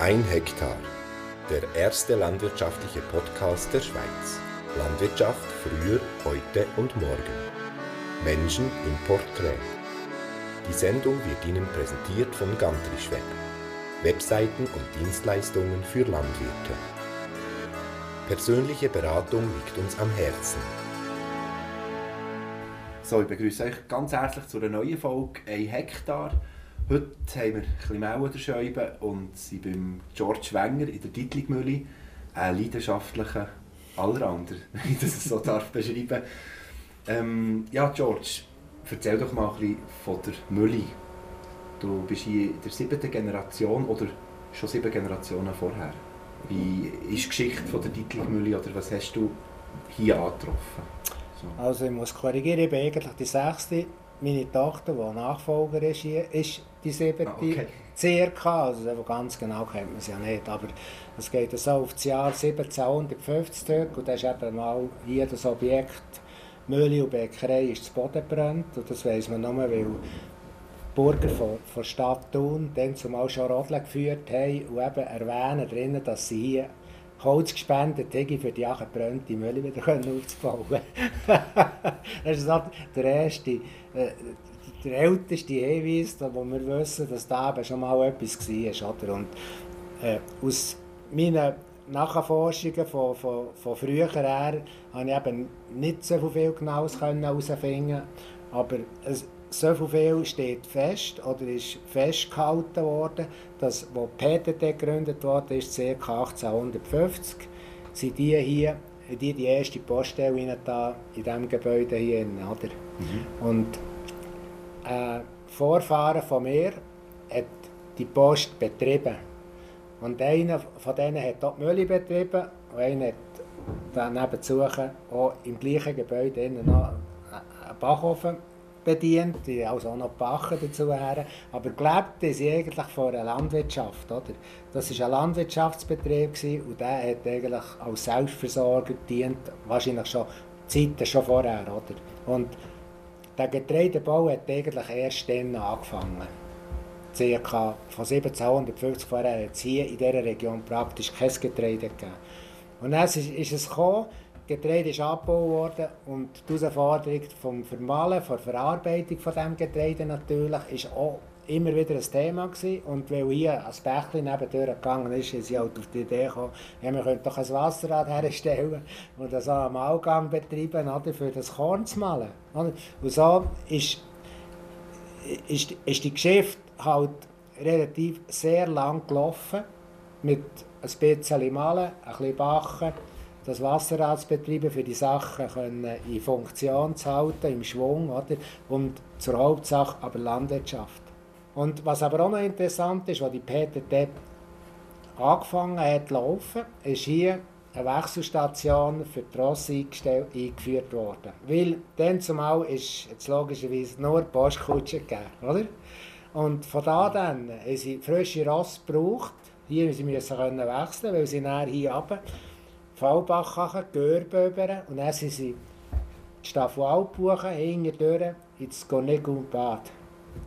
Ein Hektar. Der erste landwirtschaftliche Podcast der Schweiz. Landwirtschaft früher, heute und morgen. Menschen im Porträt. Die Sendung wird Ihnen präsentiert von Gantrischweb. Webseiten und Dienstleistungen für Landwirte. Persönliche Beratung liegt uns am Herzen. So, ich begrüße euch ganz herzlich zu einer neuen Folge «Ein Hektar». Heute haben wir ein bisschen Mehl der Scheibe und sind beim George Wenger in der Dietligmühle, ein leidenschaftlicher aller anderen, wenn ich das so darf beschreiben ähm, Ja, George, erzähl doch mal ein bisschen von der Mühle. Du bist hier in der siebten Generation oder schon sieben Generationen vorher. Wie ist die Geschichte von der Dietligmühle oder was hast du hier angetroffen? So. Also ich muss korrigieren, ich bin eigentlich die sechste. Meine Tochter, die Nachfolger ist, hier, ist die siebte. Ah, okay. Circa, also ganz genau kennt man es ja nicht, aber es geht so auf das Jahr 1750 zurück und das ist eben mal hier das Objekt Mühle und Bäckerei ist zu Boden gebrannt und das weiss man nur, weil Bürger von, von Stadt Thun dann zumal schon Rodeln geführt haben und eben erwähnen drinnen, dass sie hier Holz gespendet haben, für die angebrannte Mühle wieder aufzubauen. das ist der erste, äh, der älteste Hinweis, wo wir wissen, dass da eben schon mal etwas war. Oder? Und, äh, aus meinen Nachforschungen von, von, von früher her konnte ich eben nicht so viel Genaues herausfinden, aber es, so viel steht fest oder ist festgehalten worden, dass, wo PTT gegründet wurde, ist ca. 1850, sind die hier die, die erste Poststelle da in diesem Gebäude hier. In, oder? Mhm. Und äh, Vorfahren von mir hat die Post betrieben. Und einer von denen hat dort die Mühle betrieben und einer hat dann nebenzu auch im gleichen Gebäude noch einen Backofen bedient, die also auch noch Bachen dazu her. Aber gelebt ist eigentlich von einer Landwirtschaft. Oder? Das war ein Landwirtschaftsbetrieb und der hat eigentlich als Selbstversorger gedient, wahrscheinlich schon Zeiten schon vorher. Oder? Und der Getreidebau hat eigentlich erst dann angefangen. Circa von 1750 vorher hat es hier in dieser Region praktisch kein Getreide gegeben. Und dann ist es gekommen, Getreide ist abgebaut worden und die Herausforderung vom Vermahlen, der Verarbeitung von diesem Getreide natürlich, ist auch immer wieder ein Thema gewesen. Und weil hier ein Bächlein nebendurch gegangen ist, ist sie halt auf die Idee gekommen, ja, wir könnten doch ein Wasserrad herstellen und das am Mahlgang betreiben, oder, für das Korn zu mahlen. Oder? Und so ist, ist, ist die Geschichte halt relativ sehr lang gelaufen, mit ein bisschen Mahlen, ein bisschen Bachen, das Wasserrad zu betreiben, für die Sachen können in Funktion zu halten, im Schwung, oder? und zur Hauptsache aber Landwirtschaft. Und was aber auch noch interessant ist, was die PTT angefangen hat zu laufen, ist hier eine Wechselstation für die Rosse eingeführt worden. Weil dann zumal ist jetzt logischerweise nur Postkutsche gegeben, oder? Und von da dann haben sie frische Rosse gebraucht. Hier sie müssen können wechseln, weil sie nachher hier runter Fallbach Görbe über und dann sind sie die Staffel Alpbuchen hinten durch ins Gonegu-Bad.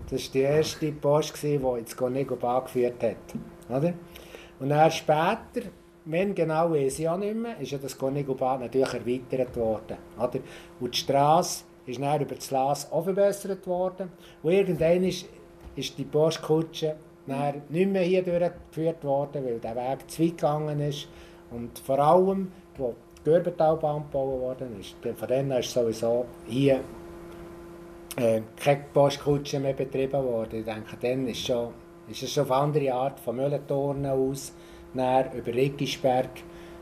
Das war die erste Post, die ins Gonegu-Bad geführt hat. Oder? Und dann später, wenn genau weiß ich auch nicht mehr, ist ja das Gonegu-Bad natürlich erweitert worden. Oder? Und die Straße ist dann über das Las auch verbessert worden. Und irgendwann ist, ist die Postkutsche nicht mehr hier durchgeführt worden, weil der Weg zu weit gegangen ist. Und vor allem, wo die Görbetalbahn gebaut worden ist, von dann ist sowieso hier äh, keine Postkutsche mehr betrieben worden. Ich denke, dann ist, schon, ist es schon auf andere Art, von Mühlentornen aus, näher über Riggisberg,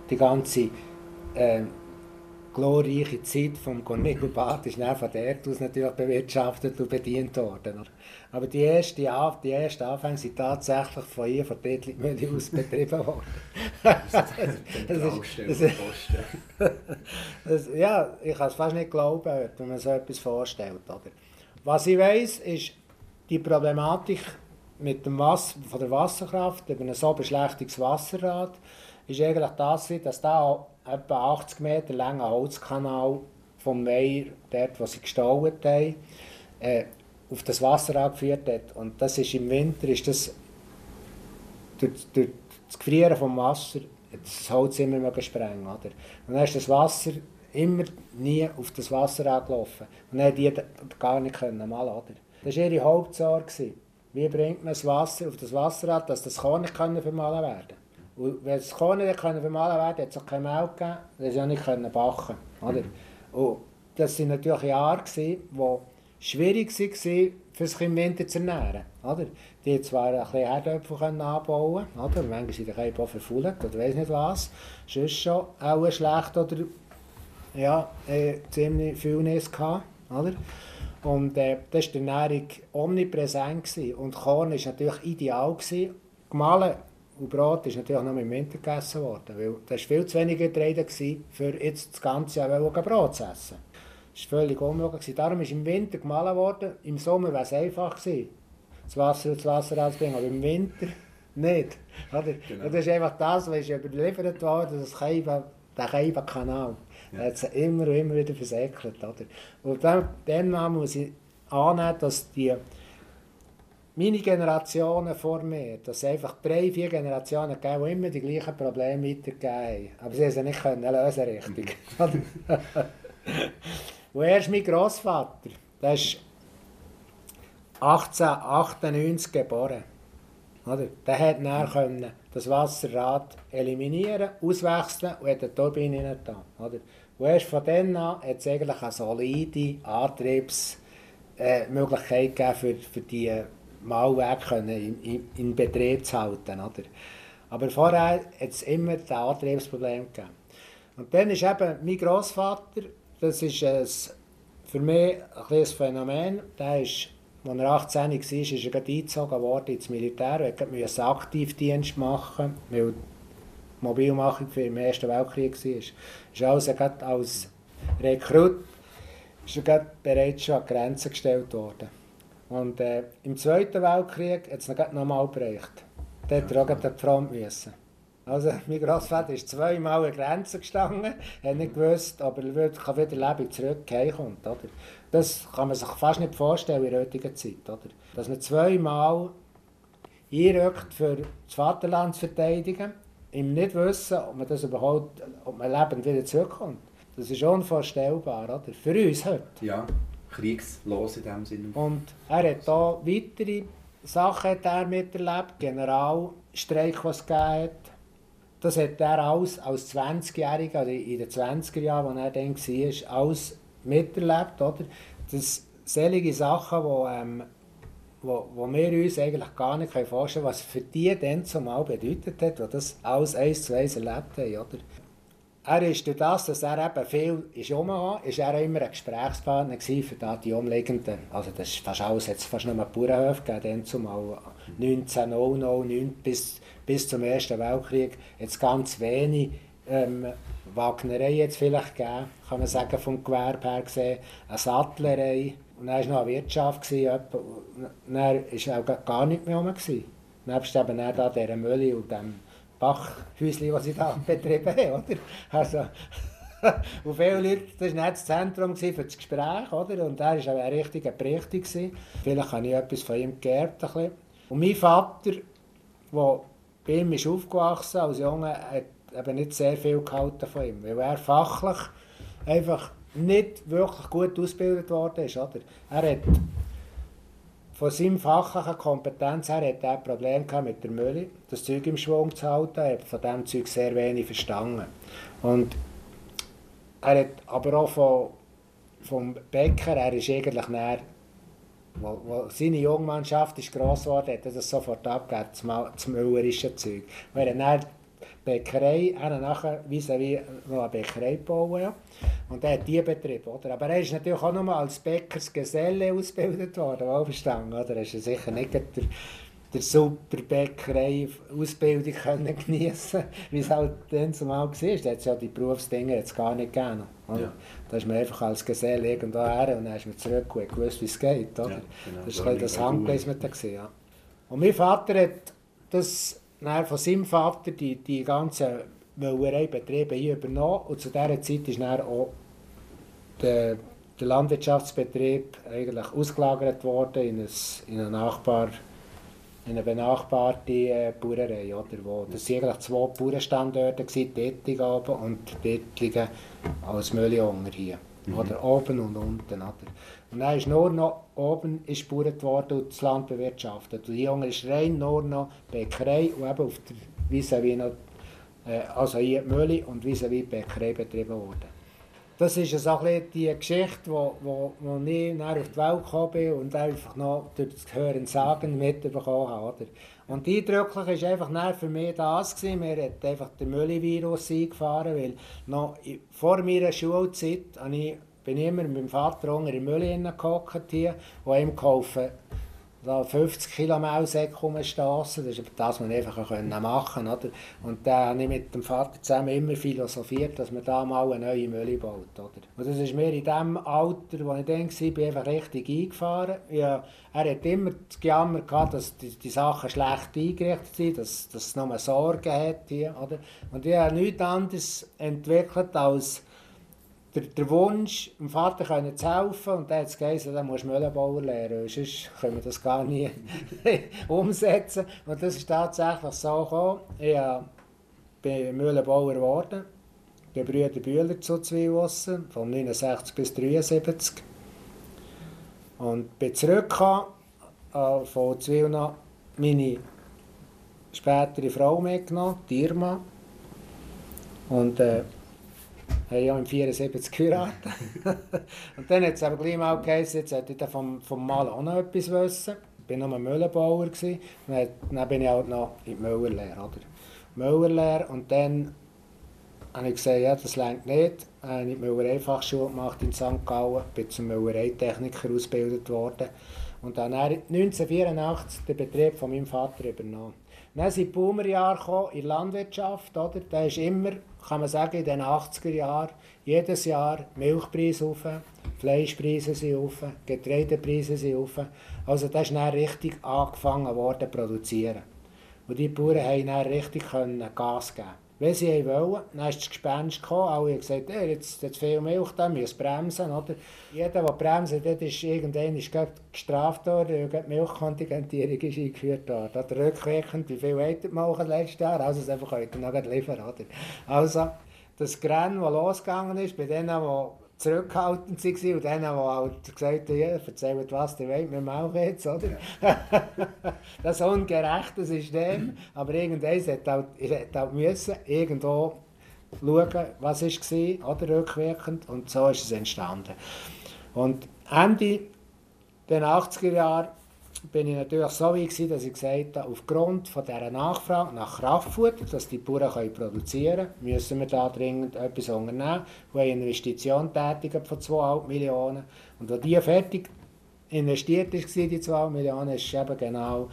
die ganze äh, glorreiche Zeit vom Cornelius Bad ist von dort aus natürlich bewirtschaftet und bedient worden. Aber die ersten die erste Anfänge sind tatsächlich von hier, von Mühle aus betrieben worden. das ist, das, das, ja, ich kann es fast nicht glauben, wenn man so etwas vorstellt. Oder? Was ich weiss, ist die Problematik mit dem Wasser, von der Wasserkraft über ein so beschlechtiges Wasserrad, ist eigentlich das, dass da etwa 80 Meter langer Holzkanal vom Meier, dort wo sie gestaut haben, äh, auf das Wasser angeführt hat. Und das ist im Winter ist das durch, durch das Gefrieren vom Wasser das Holz immer sprengen oder? Und dann ist das Wasser immer nie auf das Wasser angelaufen. Und dann die gar nicht können malen, oder? Das war ihre Hauptsorge. Wie bringt man das Wasser auf das Wasser an, dass das Korn nicht vermahlen werden Und wenn das Korn nicht vermahlen werden hat es auch kein Mehl gegeben, das sie auch nicht backen oder? Und das waren natürlich Jahre, die schwierig waren, für sich im Winter zu ernähren. Oder? Die zwar ein bisschen Herdöpfel anbauen oder? manchmal sind die auch verfault oder weiß nicht was. Sonst schon auch schlecht oder ja, äh, ziemlich viel Nis gehabt. Oder? Und äh, das war die Ernährung omnipräsent. Gewesen. Und Korn war natürlich ideal. Gewesen. Gemahlen und Brot ist natürlich noch im Winter gegessen worden. Weil das war viel zu wenig Getreide, für jetzt das ganze Jahr Brot zu essen. Das war völlig unmöglich. Darum ist im Winter gemahlen worden. Im Sommer wäre es einfach gewesen, das Wasser und das Wasser rauszubringen, aber im Winter nicht. Oder? Genau. das ist einfach das, was ist überliefert worden, das Keiben, der Keibenkanal. Ja. Hat sie immer und immer wieder versäckelt. Oder? Und dann, dann muss ich annehmen, dass die meine Generationen vor mir, dass es einfach drei, vier Generationen gegeben die immer die gleichen Probleme weitergegeben haben. Aber sie haben sie nicht können lösen richtig. Und erst mein Großvater, der ist 1898 geboren. Oder? Der hat dann können das Wasserrad eliminieren, auswechseln und hat eine Turbine rein Oder? Und erst von dann an hat es eigentlich eine solide Antriebsmöglichkeit äh, gegeben, für, für die Mauwerke in, in, in Betrieb zu halten. Oder? Aber vorher hat es immer das Antriebsproblem gegeben. Und dann ist eben mein Großvater das ist ein, für mich ein Phänomen. Der ist, als er 18 war, ist er gerade eingezogen worden ins Militär. Er musste Aktivdienst machen, weil die Mobilmachung für den Ersten Weltkrieg war. Ist also gerade als Rekrut ist er bereits schon an die Grenze gestellt worden. Und äh, im Zweiten Weltkrieg hat es noch nochmal gereicht. Da hat er auch an die Front müssen. Also, mein Großvater ist zweimal an Grenzen gestanden, hat nicht gewusst, ob er wieder Leben zurückkommt. Oder? Das kann man sich fast nicht vorstellen in der heutigen Zeit. Oder? Dass man zweimal einrückt, für das Vaterland zu verteidigen, ihm nicht wissen, ob man das überhaupt, ob man lebend wieder zurückkommt. Das ist unvorstellbar, oder? Für uns heute. Ja, kriegslos in dem Sinne. Und er hat hier weitere Sachen miterlebt, Generalstreik, was es gegeben hat das hat er alles als 20-Jähriger, also in den 20er Jahren, als er dann war, alles miterlebt. Oder? Das selige Sachen, die ähm, wo, wo wir uns eigentlich gar nicht vorstellen können, was für die dann zumal bedeutet hat, die das alles eins zu eins erlebt haben. Oder? Er ist durch das, dass er eben viel ist umgegangen, ist er immer ein Gesprächspartner für die umliegenden, also das ist fast alles, jetzt fast nur Bauernhöfe gegeben, dann zumal 1900, bis, bis zum Ersten Weltkrieg, jetzt ganz wenig ähm, Wagnerei jetzt vielleicht gegeben, kann man sagen, vom Gewerbe her gesehen, eine Sattlerei, und dann war noch eine Wirtschaft, gewesen, dann war auch gar nicht mehr rum. Nebst eben dann dieser Mülle und dem Bachhäuschen, das ich da betrieben habe. Oder? Also, und viele Leute, das war nicht das Zentrum für das Gespräch, oder? und er war ein richtiger Berichter. Vielleicht habe ich etwas von ihm geerbt. Und mein Vater, der bei ihm ist aufgewachsen als Junge, hat eben nicht sehr viel gehalten von ihm, weil er fachlich einfach nicht wirklich gut ausgebildet worden ist. Oder? Er hat von seiner fachlichen Kompetenz her hat er ein Problem mit der Mülle, das Zeug im Schwung zu halten. Er hat von diesem Zeug sehr wenig verstanden. Und er hat aber auch von, vom Bäcker, er ist eigentlich näher, wo, wo seine Jungmannschaft ist gross geworden, hat er das sofort abgegeben, das, müllerische Zeug. Er Bäckerei, er nachher vis-à-vis noch eine Bäckerei bauen. Ja. Und er hat die betrieben. Oder? Aber er ist natürlich auch noch als Bäckersgeselle ausgebildet worden, verstanden, oder? Er ist sicher nicht der, der super Bäckerei-Ausbildung geniessen wie es halt dann zumal war. Da hat ja die Berufsdinge jetzt gar nicht gegeben. Ja. Da ist man einfach als Geselle irgendwo her und dann ist man zurück und gewusst, wie es geht. Oder? Ja, genau. Das war das Handgelesen. Ja. Und mein Vater hat das von seinem Vater die, die ganzen Müllereibetriebe hier übernommen und zu dieser Zeit ist dann auch der, der Landwirtschaftsbetrieb eigentlich ausgelagert worden in, ein, in eine Nachbargemeinde in eine benachbarte äh, Bauerei, oder? Wo, das waren eigentlich zwei Bauernstandorte, oben und Dettigen als Mülljunger hier. Mhm. Oder oben und unten. Oder? Und dann ist nur noch oben ist gebaut worden und das Land bewirtschaftet. Und die Jungen ist rein nur noch Bäckerei und eben auf der Wiese wie noch, äh, also hier die Mühle und vis wie Bäckerei betrieben worden das ist so ein die Geschichte, wo, wo, wo ich auf die Welt gekommen bin und einfach noch durch das Hören sagen mitbekommen habe. Und eindrücklich war einfach für mich das, gewesen. mir hat einfach der Mülli-Virus eingefahren, weil noch vor meiner Schulzeit ich, bin ich immer mit meinem Vater unter in Mülli gehockt hier und ihm geholfen, da 50 Kilo Maulsäcke rumstossen. Das ist das, was man einfach machen konnte. Und da habe ich mit dem Vater zusammen immer philosophiert, dass man da mal eine neue Mühle baut. Oder? Und das ist mir in dem Alter, wo ich dann war, bin einfach richtig eingefahren. Ja, er hat immer das Gejammer gehabt, dass die, die Sachen schlecht eingerichtet sind, dass, dass es nur Sorgen hat. Hier, oder? Und ich habe nichts anderes entwickelt als der, der Wunsch, dem Vater zu helfen und dann hat es geheißen, dann musst du Mühlenbauer lernen, sonst können wir das gar nie umsetzen. Und das ist tatsächlich so gekommen. Ich bin Mühlenbauer geworden, Brüder Bühler zu Zweiwassen, von 69 bis 73. Und bin zurückgekommen, äh, von Zweiwassen meine spätere Frau mitgenommen, die Irma. Und äh, habe ja im 74 geheiratet. und dann hat es aber gleich mal geheißen, jetzt hätte ich vom, vom Malen auch noch etwas wissen. Ich war noch ein Müllenbauer. Gewesen. Dann, dann bin ich halt noch in die Müllerlehre. Oder? Müllerlehre und dann habe ich gesagt, ja, das längt nicht. Dann habe ich die Müllereifachschule gemacht in St. Gallen, bin zum Müllereitechniker ausgebildet worden und dann 1984 den Betrieb von meinem Vater übernommen. Dann sind die Boomerjahre in der Landwirtschaft. Oder? Da ist immer, kann man sagen, in den 80er Jahren jedes Jahr Milchpreise auf, Fleischpreise sind auf, Getreidepreise sind auf. Also da ist dann richtig angefangen worden zu produzieren. Und die Bauern haben dann richtig Gas geben wenn sie wollen, dann ist das Gespenst gekommen, alle haben gesagt, hey, jetzt, jetzt viel Milch, da müssen bremsen. Oder? Jeder, der bremst, dort ist irgendwann gestraft worden, weil die Milchkontingentierung ist eingeführt worden. Rückwirkend, wie viel hättet ihr letztes Jahr? Also das einfach heute noch liefern. Oder? Also das Rennen, das losgegangen ist, bei denen, die zurückhaltend waren und denen, die halt gesagt haben, ja, erzählt was, die wollen, wir machen jetzt, oder? das ungerechte System, aber irgendwann hat halt, hat halt müssen irgendwo schauen, was war, oder rückwirkend, und so ist es entstanden. Und Ende der 80er Jahre bin ich natürlich so weit gewesen, dass ich gesagt habe, aufgrund von dieser Nachfrage nach Kraftfutter, dass die Bauern können produzieren können, müssen wir da dringend etwas unternehmen. Wir haben eine Investition tätigt von 2,5 Millionen. Und als die fertig investiert war, die 2,5 Millionen, ist eben genau,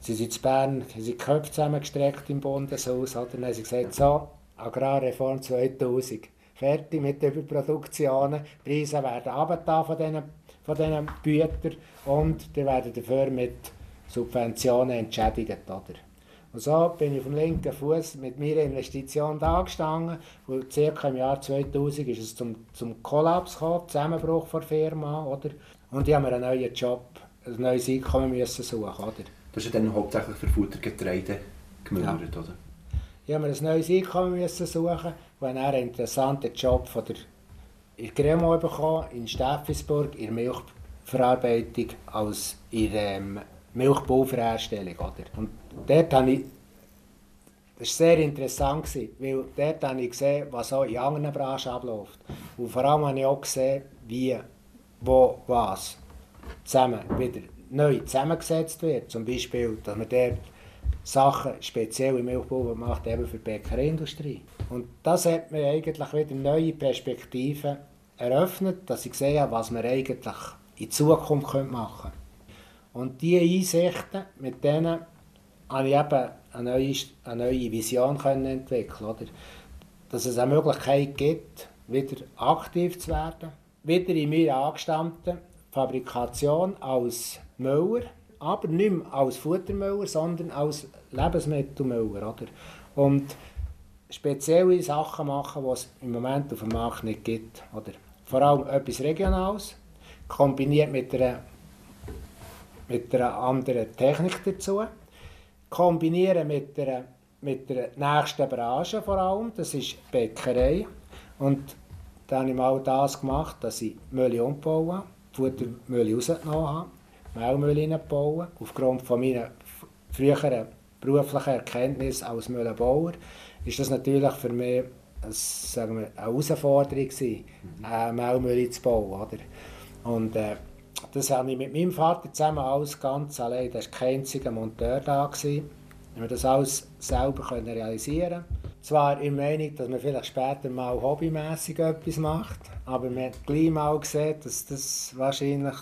sie sind in Bern, sie sind die Köpfe zusammengestreckt im Bundeshaus, oder? dann haben sie gesagt, so, Agrarreform 2000, fertig mit den Überproduktionen, die Preise werden runtergetan von diesen von diesen Gütern und die werden dafür mit Subventionen entschädigt. Oder? Und so bin ich vom linken Fuß mit meiner Investition da gestanden. Und circa im Jahr 2000 ist es zum, zum Kollaps gekommen, Zusammenbruch der Firma. Oder? Und ich habe mir einen neuen Job, ein neues Einkommen müssen suchen. Oder? Du hast ja dann hauptsächlich für Futtergetreide gemümmert, ja. oder? Ich habe mir ein neues Einkommen müssen suchen und einen interessanten Job von der in Cremont bekommen, in Steffisburg, in Milchverarbeitung als in der ähm, Milchbauverherstellung. Oder? Und dort habe ich das war sehr interessant, weil dort habe ich gesehen, was auch in anderen Branchen abläuft. Und vor allem habe ich auch gesehen, wie, wo, was zusammen wieder neu zusammengesetzt wird. Zum Beispiel, dass man dort Sachen speziell im Milchbau macht, eben für die Bäckerindustrie. Und das hat mir eigentlich wieder neue Perspektiven eröffnet, dass ich sehe, was wir eigentlich in Zukunft machen können. Und diese Einsichten, mit denen habe ich eben eine neue, eine neue Vision können entwickeln oder? Dass es eine Möglichkeit gibt, wieder aktiv zu werden, wieder in meiner angestammten Fabrikation als Müller, aber nicht mehr als Futtermüller, sondern als Lebensmittelmüller. Oder? Und spezielle Sachen machen, die es im Moment auf dem Markt nicht gibt. Oder? Vor allem etwas Regionales, kombiniert mit einer, mit einer anderen Technik dazu. kombinieren mit der, mit nächsten Branche vor allem, das ist Bäckerei. Und dann habe ich mal das gemacht, dass ich Müll umbauen, Futtermüll rausgenommen habe, Mehlmüll bauen, aufgrund von meiner früheren beruflichen Erkenntnis als Müllbauer, ist das natürlich für mich sagen wir, eine Herausforderung gewesen, mhm. äh, Mehlmüll zu bauen. Oder? Und äh, das habe ich mit meinem Vater zusammen alles ganz allein. Da war kein einziger Monteur da. Gewesen. Wir das alles selber können realisieren Zwar in der Meinung, dass man vielleicht später mal hobbymäßig etwas macht, aber man hat gleich mal gesehen, dass das wahrscheinlich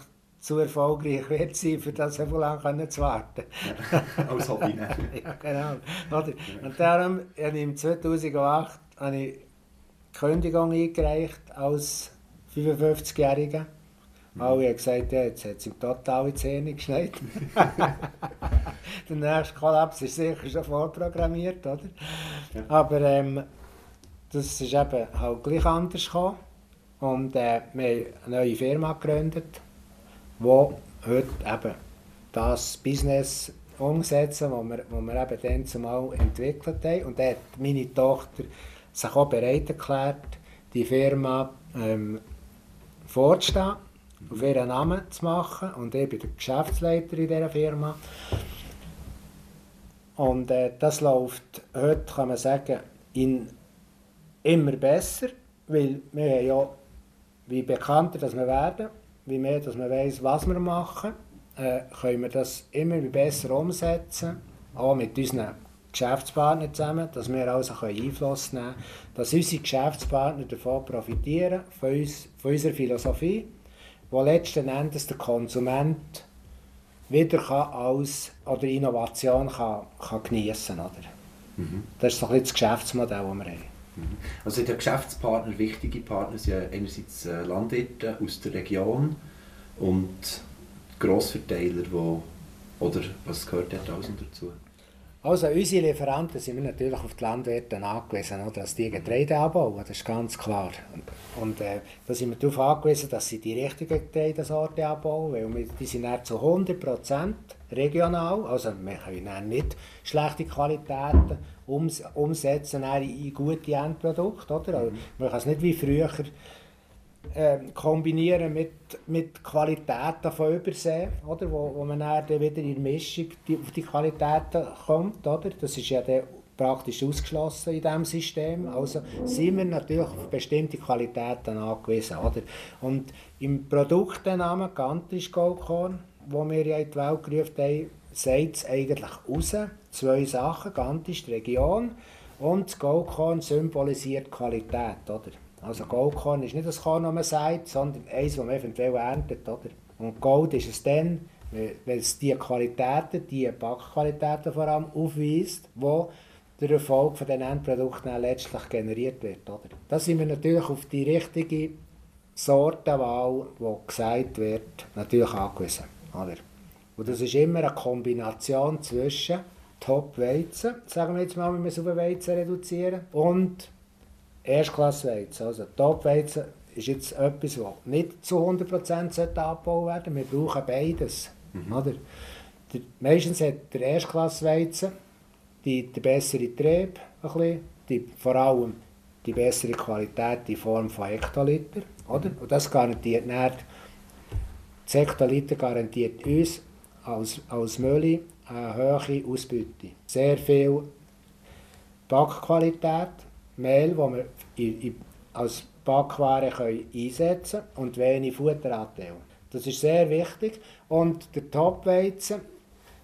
zu erfolgreich wird sein, für das so lange zu warten. Als Hobby, ne? ja, genau. Oder? Und darum habe ich im 2008 habe ich Kündigung eingereicht als 55-Jähriger. Mhm. Alle haben gesagt, ja, jetzt hat es ihm total in die Zähne geschneit. Der nächste Kollaps ist sicher schon vorprogrammiert, oder? Ja. Aber ähm, das ist eben halt gleich anders gekommen. Und äh, wir haben eine neue Firma gegründet die heute eben das Business umsetzen, das wir, wo wir eben dann zumal entwickelt haben. Und da hat meine Tochter sich auch bereit erklärt, die Firma ähm, vorzustehen, auf ihren Namen zu machen. Und ich bin der Geschäftsleiter in dieser Firma. Und äh, das läuft heute, kann man sagen, in immer besser, weil wir ja, wie bekannter dass wir werden, wie mehr dass man weiß, was wir machen, äh, können wir das immer besser umsetzen, auch mit unseren Geschäftspartnern zusammen, dass wir also Einfluss nehmen können, dass unsere Geschäftspartner davon profitieren, von, uns, von unserer Philosophie, wo letzten Endes der Konsument wieder kann als oder Innovation kann, kann geniessen kann. Mhm. Das ist so ein bisschen das Geschäftsmodell, das wir haben. Mhm. Also der Geschäftspartner, wichtige Partner sind ja einerseits äh, Landwirte aus der Region und Grossverteiler, wo, oder was gehört dort alles dazu? Also unsere Lieferanten sind wir natürlich auf die Landwirte angewiesen, oder, dass die Getreide anbauen, das ist ganz klar. Und, äh, da sind wir darauf angewiesen, dass sie die richtigen Getreidesorten anbauen, weil wir, die sind zu 100% regional, also wir können nicht schlechte Qualitäten ums, umsetzen in gute Endprodukte. Oder? Also, man kann es nicht wie früher äh, kombinieren mit, mit Qualitäten von Übersee, oder? Wo, wo man dann wieder in der Mischung die, auf die Qualitäten kommt. Oder? Das ist ja dann praktisch ausgeschlossen in diesem System. Also sind wir natürlich auf bestimmte Qualitäten angewiesen. Oder? Und im Produktnamen Gantisch Goldkorn, wo wir ja in die Welt gerufen haben, sagt es eigentlich raus, zwei Sachen. Gantisch die Region und das Goldkorn symbolisiert Qualität. Oder? Also Goldkorn ist nicht das Korn, das man sagt, sondern eins, das man eventuell erntet. Oder? Und Gold ist es dann, weil es die Qualitäten, die Backqualitäten vor allem aufweist, wo der Erfolg von den Endprodukten letztlich generiert wird. Oder? Da sind wir natürlich auf die richtige Sortenwahl, die gesagt wird, natürlich angewiesen. Oder? Und das ist immer eine Kombination zwischen Top-Weizen, sagen wir jetzt mal, wenn wir es auf Weizen reduzieren, und Erstklasse-Weizen. Also Top-Weizen ist jetzt etwas, das nicht zu 100% abgebaut werden. Wir brauchen beides. Mhm. Oder? Der, meistens hat der Erstklasse-Weizen die, die bessere Trieb, ein bisschen, die, vor allem die bessere Qualität in Form von Hektoliter. Oder? Und das garantiert nicht, das Hektoliter garantiert uns als, als Müll eine hohe Ausbeute. Sehr viel Backqualität, Mehl, das wir in, in, als Backware können einsetzen können und wenig Futteranteil. Das ist sehr wichtig. Und der Topweizen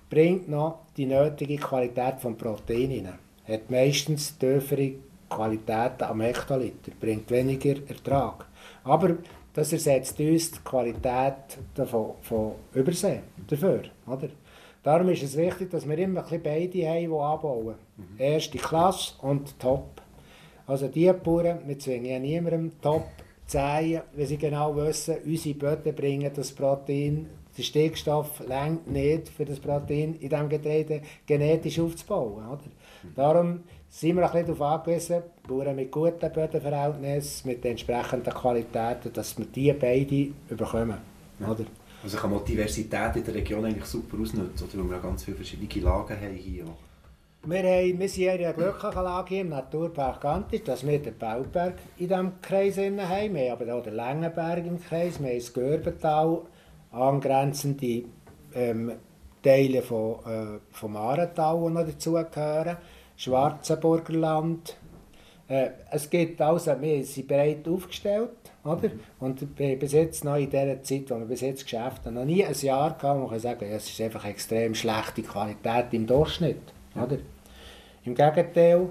bringt noch die nötige Qualität von Protein rein. Hat meistens tiefere Qualität am Hektoliter, bringt weniger Ertrag. Aber das ersetzt uns die Qualität von, von Übersee dafür. Oder? Darum ist es wichtig, dass wir immer ein beide haben, die anbauen. Mhm. Erste Klasse und Top. Also die Bauern, wir zwingen ja niemandem Top zu säen, wenn sie genau wissen, unsere Böden bringen das Protein, der Stickstoff längt nicht für das Protein in diesem Getreide genetisch aufzubauen. Oder? Mhm. Darum sind wir ein bisschen darauf angewiesen, Bauern mit guten Bodenverhältnissen, mit den entsprechenden Qualitäten, dass wir die beide bekommen. Oder? Also kann man die Diversität in der Region eigentlich super ausnutzen, oder? weil wir ganz viele verschiedene Lagen haben hier. Wir, haben, wir sind in einer glücklichen Lage hier im Naturpark Gantisch, dass wir den Bauberg in diesem Kreis haben. Wir haben aber auch den Längenberg im Kreis, wir haben das Görbental, angrenzende ähm, Teile von, äh, vom Arental, die noch dazugehören, Schwarzenburgerland. Äh, es gibt also, wir sind breit aufgestellt, oder? Und bis jetzt noch in dieser Zeit, wo wir bis jetzt geschafft haben, noch nie ein Jahr gehabt, wo man kann sagen, es ist einfach extrem schlechte Qualität im Durchschnitt, oder? Im Gegenteil,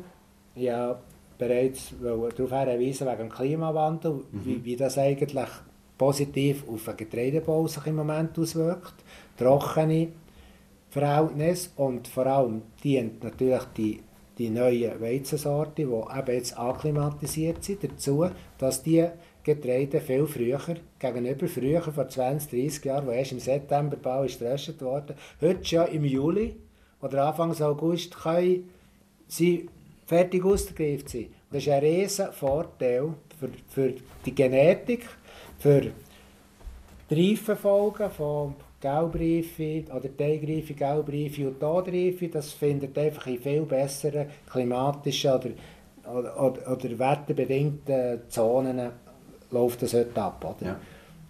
ja bereits darauf hinweisen wegen dem Klimawandel, mhm. wie, wie das eigentlich positiv auf den Getreidebau sich im Moment auswirkt. Trockene Verhältnisse und vor allem dient natürlich die, die neuen Weizensorten, die eben jetzt akklimatisiert sind, dazu, dass die Getreide viel früher, gegenüber früher, vor 20, 30 Jahren, wo erst im September Bau ist geröstet worden, heute schon im Juli oder Anfang August können sie fertig ausgereift sein. Das ist ein riesen Vorteil für, für die Genetik, für die Reifenfolgen von Gelbreife oder Teigreife, Gelbreife und Todreife, das findet einfach in viel besseren klimatischen oder, oder, oder, oder wetterbedingten Zonen läuft das heute ab. Oder? Ja.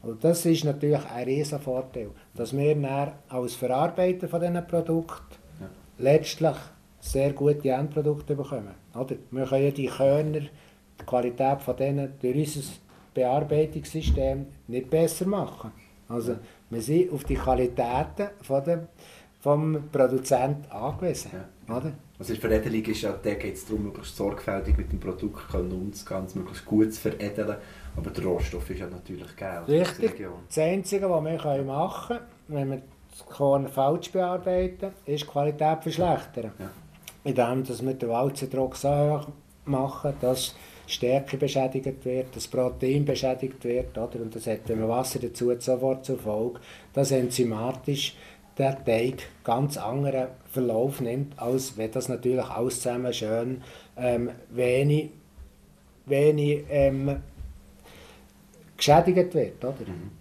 Und das ist natürlich ein riesen Vorteil, dass wir dann als Verarbeiter von diesen Produkten ja. letztlich sehr gute Endprodukte bekommen. Oder? Wir können die Körner, die Qualität von denen durch unser Bearbeitungssystem nicht besser machen. Also wir sind auf die Qualitäten von dem, vom Produzenten angewiesen. Ja. Oder? Also die Veredelung ist ja, da geht es darum, möglichst sorgfältig mit dem Produkt umzugehen, es möglichst gut zu veredeln. Aber der Rohstoff ist ja natürlich Geld. Richtig. Das Einzige, was wir machen können, wenn wir das Korn falsch bearbeiten, ist die Qualität verschlechtern. Ja. Indem dass wir den Walzendruck so hoch machen, dass Stärke beschädigt wird, das Protein beschädigt wird. Oder? Und das hat, wenn man Wasser dazu sofort zur Folge, dass enzymatisch der Teig ganz anderen Verlauf nimmt, als wenn das natürlich alles zusammen schön ähm, wenig, wenig ähm, geschädigt wird. Oder? Mhm.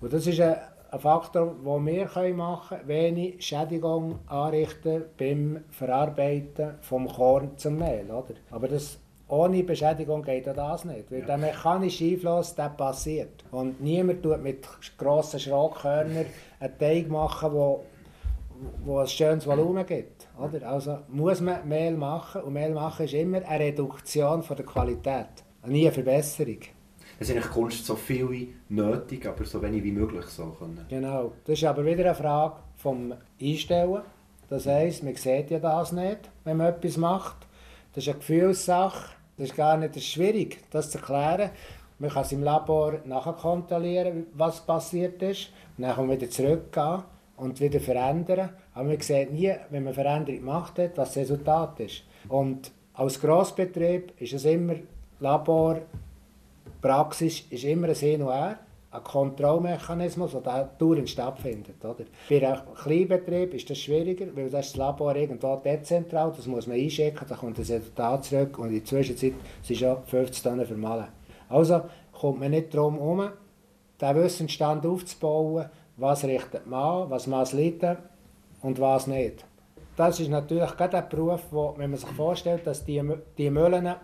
Und das ist ein, ein Faktor, den wir machen können, wenig Schädigung anrichten beim Verarbeiten vom Korn zum Mehl. Oder? Aber das ohne Beschädigung geht das nicht, weil der mechanische Einfluss, der passiert. Und niemand tut mit grossen Schrockkörnern einen Teig machen, wo, wo ein schönes Volumen gibt. Oder? Also muss man Mehl machen und Mehl machen ist immer eine Reduktion von der Qualität, nie eine Verbesserung. Es ist eigentlich Kunst so viel nötig, aber so wenig wie möglich so können. Genau, das ist aber wieder eine Frage vom Einstellen. Das heisst, man sieht ja das nicht, wenn man etwas macht. Das ist eine Gefühlssache. Das ist gar nicht schwierig, das zu erklären. Man kann es im Labor nachkontrollieren, was passiert ist. Und dann kann man wieder zurückgehen und wieder verändern. Aber man sieht nie, wenn man Veränderung gemacht hat, was das Resultat ist. Und als Grossbetrieb ist es immer Labor, Praxis ist immer ein Hin und Her ein Kontrollmechanismus, der dauernd stattfindet. Oder? Bei einem Kleinbetrieb ist das schwieriger, weil das, das Labor irgendwo dezentral, das muss man einschicken, da kommt das Resultat zurück und in der Zwischenzeit sind schon 50 Tonnen vermahlen. Also kommt man nicht darum herum, den Wissensstand aufzubauen, was richtet man an, was man leiden und was nicht. Das ist natürlich gerade ein Beruf, wo, wenn man sich vorstellt, dass die, die Mühlen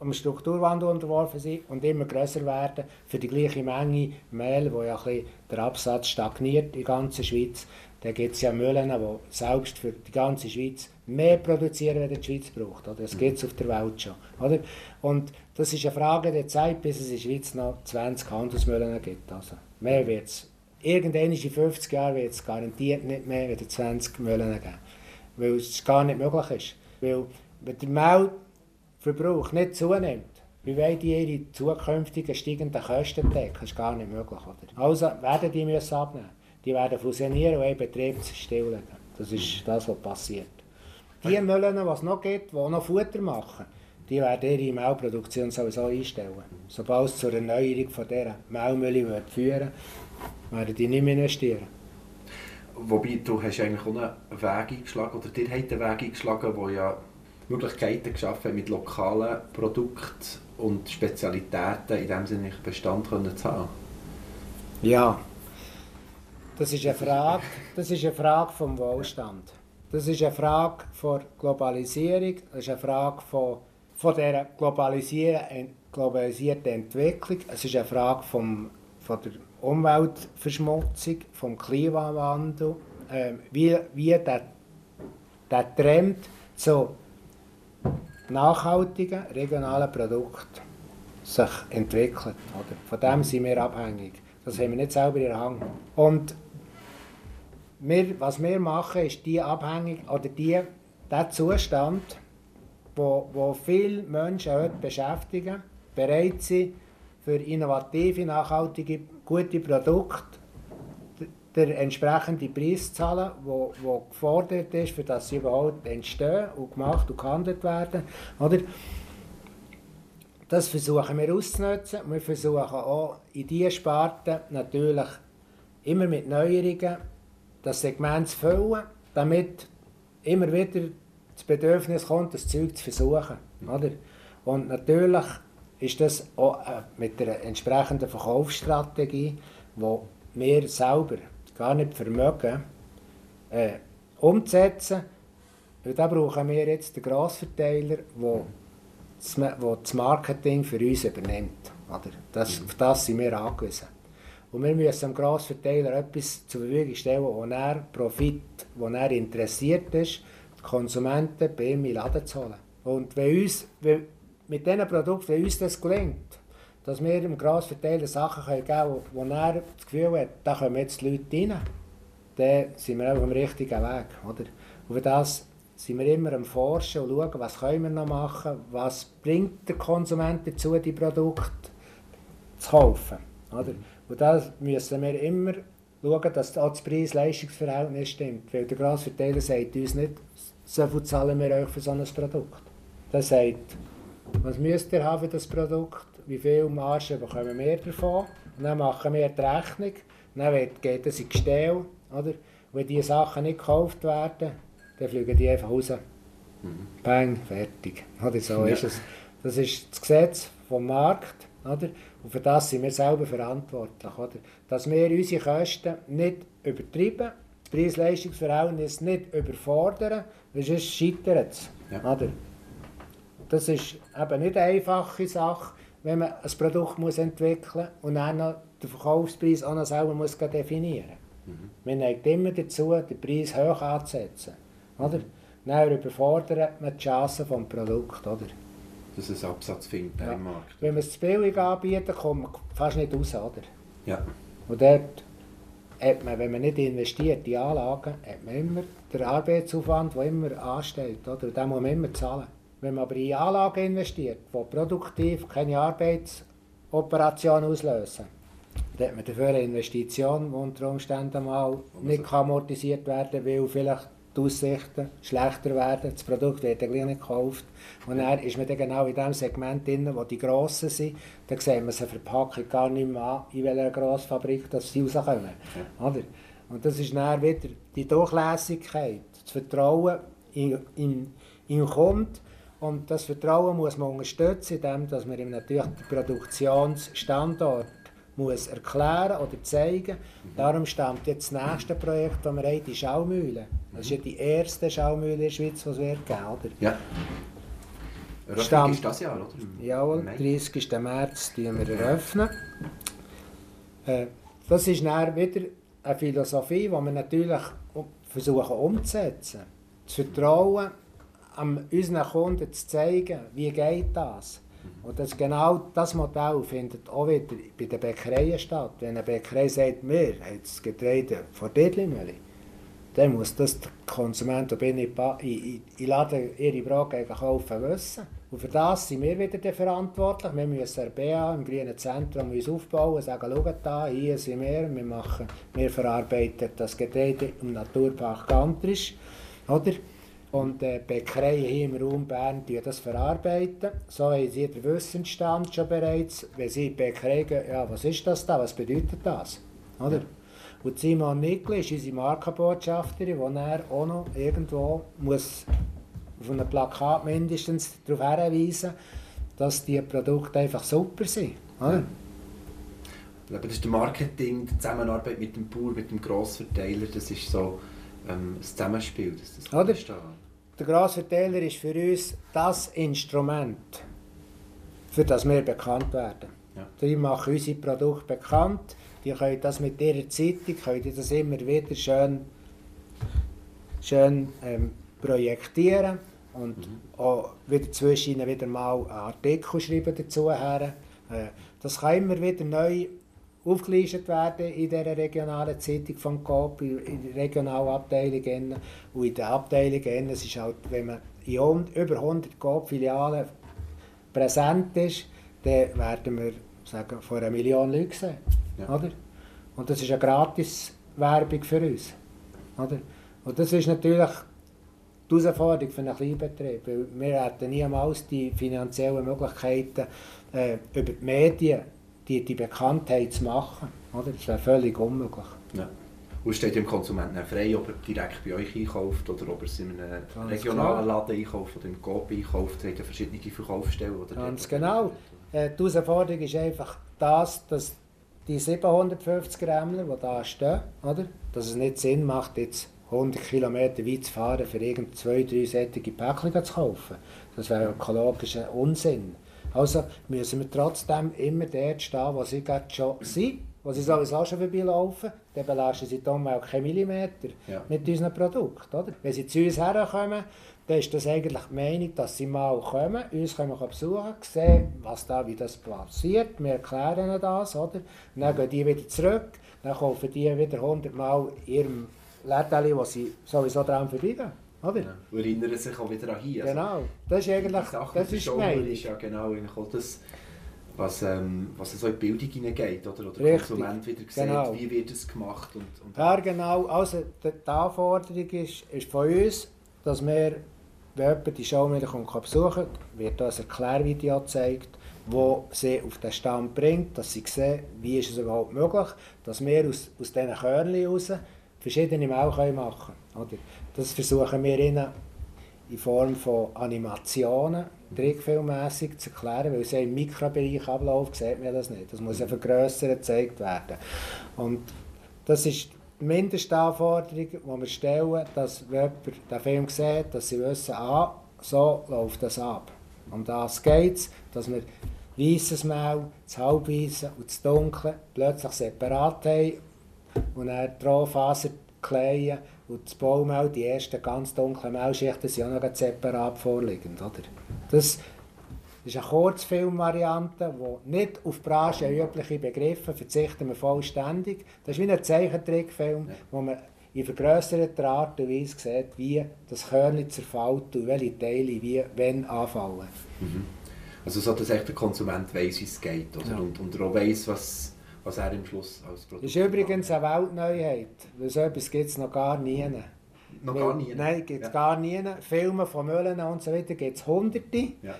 einem Strukturwandel unterworfen sind und immer grösser werden für die gleiche Menge Mehl, wo ja ein der Absatz stagniert in der ganzen Schweiz. Da gibt es ja Mühlen, die selbst für die ganze Schweiz mehr produzieren, als die Schweiz braucht. Oder? Das gibt es auf der Welt schon. Oder? Und das ist eine Frage der Zeit, bis es in der Schweiz noch 20 Handelsmühlen gibt. Also mehr wird es. Irgendwann in 50 Jahren wird es garantiert nicht mehr als 20 Mühlen geben. Weil es gar nicht möglich ist. Weil mit dem Mehl Verbrauch nicht zunimmt, wie wollen die ihre zukünftigen steigenden Kosten decken? Das ist gar nicht möglich. Oder? Also werden die müssen abnehmen. Die werden fusionieren und einen Betrieb stilllegen. Das ist das, was passiert. Die Mühlen, die es noch gibt, die noch Futter machen, die werden ihre Mehlproduktion sowieso einstellen. Sobald es zur Erneuerung von dieser Mehlmühle führen werden die nicht mehr investieren. Wobei, du hast eigentlich auch einen Weg eingeschlagen, oder dir hat einen Weg eingeschlagen, der ja Möglichkeiten geschaffen mit lokalen Produkten und Spezialitäten in dem Sinne Bestand zu haben. Ja, Das ist eine Frage, das ist eine Frage vom Wohlstand. Das ist eine Frage von Globalisierung, das ist eine Frage von, von dieser globalisierten Entwicklung, es ist eine Frage vom, von der Umweltverschmutzung, vom Klimawandel, äh, wie, wie der, der Trend zu nachhaltigen regionalen Produkten sich entwickelt. Oder? Von dem sind wir abhängig. Das haben wir nicht selber in der Hand. Und wir, was wir machen, ist die abhängig oder die, der Zustand, wo, wo viele Menschen heute beschäftigen, bereit sind, für innovative, nachhaltige, gute Produkte der entsprechende Preis zahlen, wo gefordert ist, für dass sie überhaupt entstehen und gemacht und gehandelt werden. Oder? Das versuchen wir auszunutzen. Wir versuchen auch in diesen Sparten natürlich immer mit Neuerungen das Segment zu füllen, damit immer wieder das Bedürfnis kommt, das Zeug zu versuchen. Oder? Und natürlich ist das auch äh, mit der entsprechenden Verkaufsstrategie, wo wir selber gar nicht vermögen, äh, umzusetzen. Und da brauchen wir jetzt den Grossverteiler, der das Marketing für uns übernimmt. Oder? Das, auf das sind wir angewiesen. Und wir müssen dem Grossverteiler etwas zur Verfügung stellen, wo er Profit, wo er interessiert ist, die Konsumenten bei ihm in den Laden zu holen. Und wenn uns, wenn mit diesen Produkten, wenn uns das gelingt, dass wir dem Grossverteiler Sachen geben können, wo, er das Gefühl hat, da kommen jetzt die Leute rein, dann sind wir auf dem richtigen Weg. Oder? Und für das sind wir immer am Forschen und schauen, was können wir noch machen, was bringt der Konsument dazu, die Produkte zu kaufen. Oder? Und da müssen wir immer schauen, dass auch das Preis-Leistungsverhältnis stimmt. Weil der Grossverteiler sagt uns nicht, so viel zahlen wir euch für so ein Produkt. Der sagt, was müsst ihr haben für das Produkt, wie viel Marge bekommen wir davon, und dann machen wir die Rechnung, dann geht es in Gestell, oder? wenn diese Sachen nicht gekauft werden, dann fliegen die einfach raus. Mhm. Bang, fertig. Oder so ja. ist es. Das ist das Gesetz vom Markt. Oder? Und für das sind wir selber verantwortlich. Oder? Dass wir unsere Kosten nicht übertreiben, das Preis-Leistungs-Verhältnis nicht überfordern, weil sonst scheitert es. Ja. Oder? Das ist eben nicht eine einfache Sache, wenn man ein Produkt muss entwickeln muss und dann noch den Verkaufspreis auch noch selber muss definieren muss. Mhm. Man neigt immer dazu, den Preis hoch anzusetzen. Oder? Dann überfordert man die Chancen des Produkts. Oder? Dass es Absatz findet ja. im Markt. Wenn man es zu billig anbietet, kommt man fast nicht raus. Oder? Ja. Und dort hat man, wenn man nicht investiert in Anlagen, hat man immer den Arbeitsaufwand, der immer ansteht. Oder? Den muss man immer zahlen. Wenn man aber in Anlagen investiert, die produktiv keine Arbeitsoperation auslösen, dann hat man dafür eine Investition, die unter Umständen mal nicht amortisiert werden kann, weil vielleicht die Aussichten schlechter werden, das Produkt wird dann gleich nicht gekauft. Und dann ist man dann genau in dem Segment drin, wo die Grossen sind, dann sieht man sie Verpackung gar nicht mehr an, in welcher Grossfabrik dass sie rauskommen. Ja. Oder? Und das ist dann wieder die Durchlässigkeit, das Vertrauen in, in, in Kunden, und das Vertrauen muss man unterstützen, indem dass man ihm natürlich den Produktionsstandort muss erklären oder zeigen. Mhm. Darum stammt jetzt das nächste Projekt, das wir haben, die Schaumühle. Das ist ja die erste Schaumühle in der Schweiz, die es wird geben oder? Ja. Eröffnung ist das Jahr, oder? Jawohl, 30. März eröffnen wir eröffnen. Äh, das ist dann wieder eine Philosophie, die wir natürlich versuchen umzusetzen. Das Vertrauen um unseren Kunden zu zeigen, wie geht das. Und das, genau das Modell findet auch wieder bei den Bäckereien statt. Wenn eine Bäckerei sagt, wir haben das Getreide von Diddlimöli, dann muss das der Konsument, der in, in, Laden ihre Brot kaufen, wissen. Und für das sind wir wieder verantwortlich. Wir müssen ein BA im grünen Zentrum uns aufbauen und sagen, schaut da, hier sind wir, wir, machen, wir verarbeiten das Getreide im Naturpark Gantrisch. Oder? Und die Bäckereien hier im Raum Bern die das verarbeiten. So haben sie den Wissensstand schon bereits. Wenn sie in die Bäckerei gehen, ja, was ist das da, was bedeutet das? Oder? Ja. Und Simon Nickel ist unsere Markenbotschafterin, die er auch noch irgendwo muss auf einem Plakat mindestens darauf hinweisen dass die Produkte einfach super sind. Oder? das ist der Marketing, die Zusammenarbeit mit dem Bauer, mit dem Grossverteiler, das ist so ähm, ein Zusammenspiel. Das, das Oder? Der Grossverteiler ist für uns das Instrument, für das wir bekannt werden. Ja. Die machen unsere Produkte bekannt, die können das mit ihrer Zeitung, können die das immer wieder schön, schön ähm, projektieren und mhm. auch wieder zwischen ihnen wieder mal einen Artikel schreiben dazu her. Äh, das kann immer wieder neu aufgelistet werden in dieser regionalen Zeitung von Coop, in der Regionalabteilung. Und in der Abteilung es ist halt, wenn man in über 100 Coop-Filialen präsent ist, dann werden wir sagen, vor einer Million Leute sehen. Ja. Oder? Und das ist eine gratis Werbung für uns. Oder? Und das ist natürlich die Herausforderung für einen Kleinbetrieb, weil wir hätten niemals die finanziellen Möglichkeiten, äh, über die Medien die, die Bekanntheit zu machen. Oder? Das wäre völlig unmöglich. Ja. Und steht dem Konsumenten frei, ob er direkt bei euch einkauft oder ob er es in einem Ganz regionalen klar. Laden einkauft oder im Coop einkauft. Ihr habt verschiedene Verkaufsstellen. Oder Ganz genau. Äh, die Herausforderung ist einfach das, dass die 750 Rämmler, die da stehen, oder? dass es nicht Sinn macht, jetzt 100 Kilometer weit zu fahren, für irgend zwei, drei sättige Päckchen zu kaufen. Das wäre ökologischer Unsinn. Also müssen wir trotzdem immer dort stehen, wo sie gerade schon sind, wo sie sowieso schon vorbeilaufen. Dann belasten sie die Umwelt keinen Millimeter ja. mit unseren Produkten. Oder? Wenn sie zu uns herkommen, dann ist das eigentlich die Meinung, dass sie mal kommen, uns können besuchen, sehen, was da, wie das passiert. Wir erklären ihnen das. Oder? Und dann gehen die wieder zurück, dann kaufen die wieder 100 Mal ihrem Läden, wo sie sowieso dran vorbeigehen. Oder? Ja. Und erinnern sich auch wieder an hier. Also, genau, das ist eigentlich das ist ist ja genau das, was, ähm, was so in die Bildung hineingeht. Oder, oder der Konsument wieder sieht, genau. wie wird es gemacht. Und, und ja, genau. Also die, die Anforderung ist, ist von uns, dass wir, wenn jemand die Show wieder besuchen wird da ein Erklärvideo gezeigt, wo sie auf den Stand bringt, dass sie sehen, wie ist es überhaupt möglich, dass wir aus, aus diesen Körnchen heraus verschiedene Mehl machen können. Das versuchen wir ihnen in Form von Animationen, trickfilmmässig zu erklären, weil es ja im Mikrobereich abläuft, sieht man das nicht. Das muss ja vergrößert gezeigt werden. Und das ist die Mindestanforderung, die wir stellen, dass wenn jemand den Film sieht, dass sie wissen, ah, so läuft das ab. Um das geht es, dass wir weißes Mehl, das halbweiße und das dunkle plötzlich separat haben und dann Rohfaser kleien und das Baumel, die ersten ganz dunklen Mehlschichten sind auch noch separat vorliegend. Oder? Das ist eine Kurzfilmvariante, die nicht auf branchenübliche Begriffe verzichten wir vollständig. Das ist wie ein Zeichentrickfilm, ja. wo man in vergrösserter Art und Weise sieht, wie das Körnchen zerfällt und welche Teile wie wenn anfallen. Mhm. Also so, dass echt der Konsument weiß, wie es geht oder? Ja. Und, und er auch weiss, was was er im Schluss als Produkt Das ist übrigens eine Weltneuheit, weil so etwas gibt es noch gar nie. Noch gar nie? Nein, gibt es ja. gar nie. Filme von Müllen und so weiter gibt es hunderte. Ja.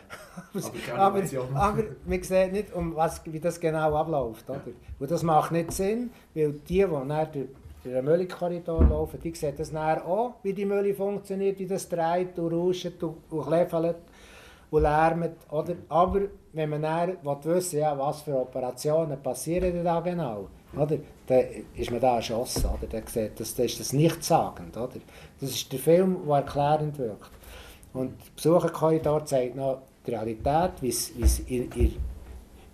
aber, aber, aber man sieht nicht, um was, wie das genau abläuft. Oder? Ja. Und das macht nicht Sinn, weil die, die nach durch den Müllkorridor laufen, die sehen das nachher auch, wie die Mülle funktioniert, wie das dreht und rauscht und, und kläfelt und lärmt. Oder? Aber wenn man dann wissen ja, was für Operationen passieren da genau, oder? dann ist man da erschossen. Oder? Dann sieht das, das ist das nichtssagend. Oder? Das ist der Film, der erklärend wirkt. Und der Besucherkorridor zeigt noch die Realität, wie es in,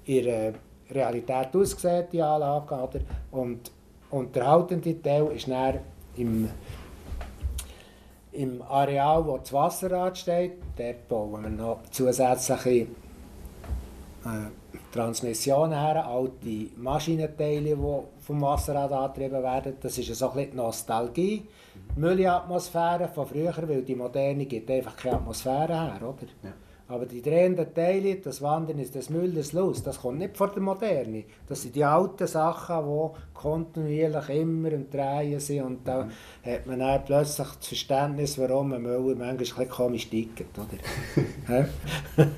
in, Realität aussieht, die Anlage. Oder? Und, und der haltende Teil ist dann im im Areal, wo das Wasserrad steht, dort bauen wir noch zusätzliche äh, Transmissionen her, alte Maschinenteile, die vom Wasserrad angetrieben werden. Das ist so ein bisschen die Nostalgie. Müllatmosphäre von früher, weil die moderne gibt einfach keine Atmosphäre her, oder? Ja. Aber die drehenden Teile, das Wandern ist das Müll, das Los, das kommt nicht von der Moderne. Das sind die alten Sachen, die kontinuierlich immer im Drehen sind. Und da mhm. hat man dann plötzlich das Verständnis, warum ein Müller manchmal ein bisschen komisch tickt. Oder?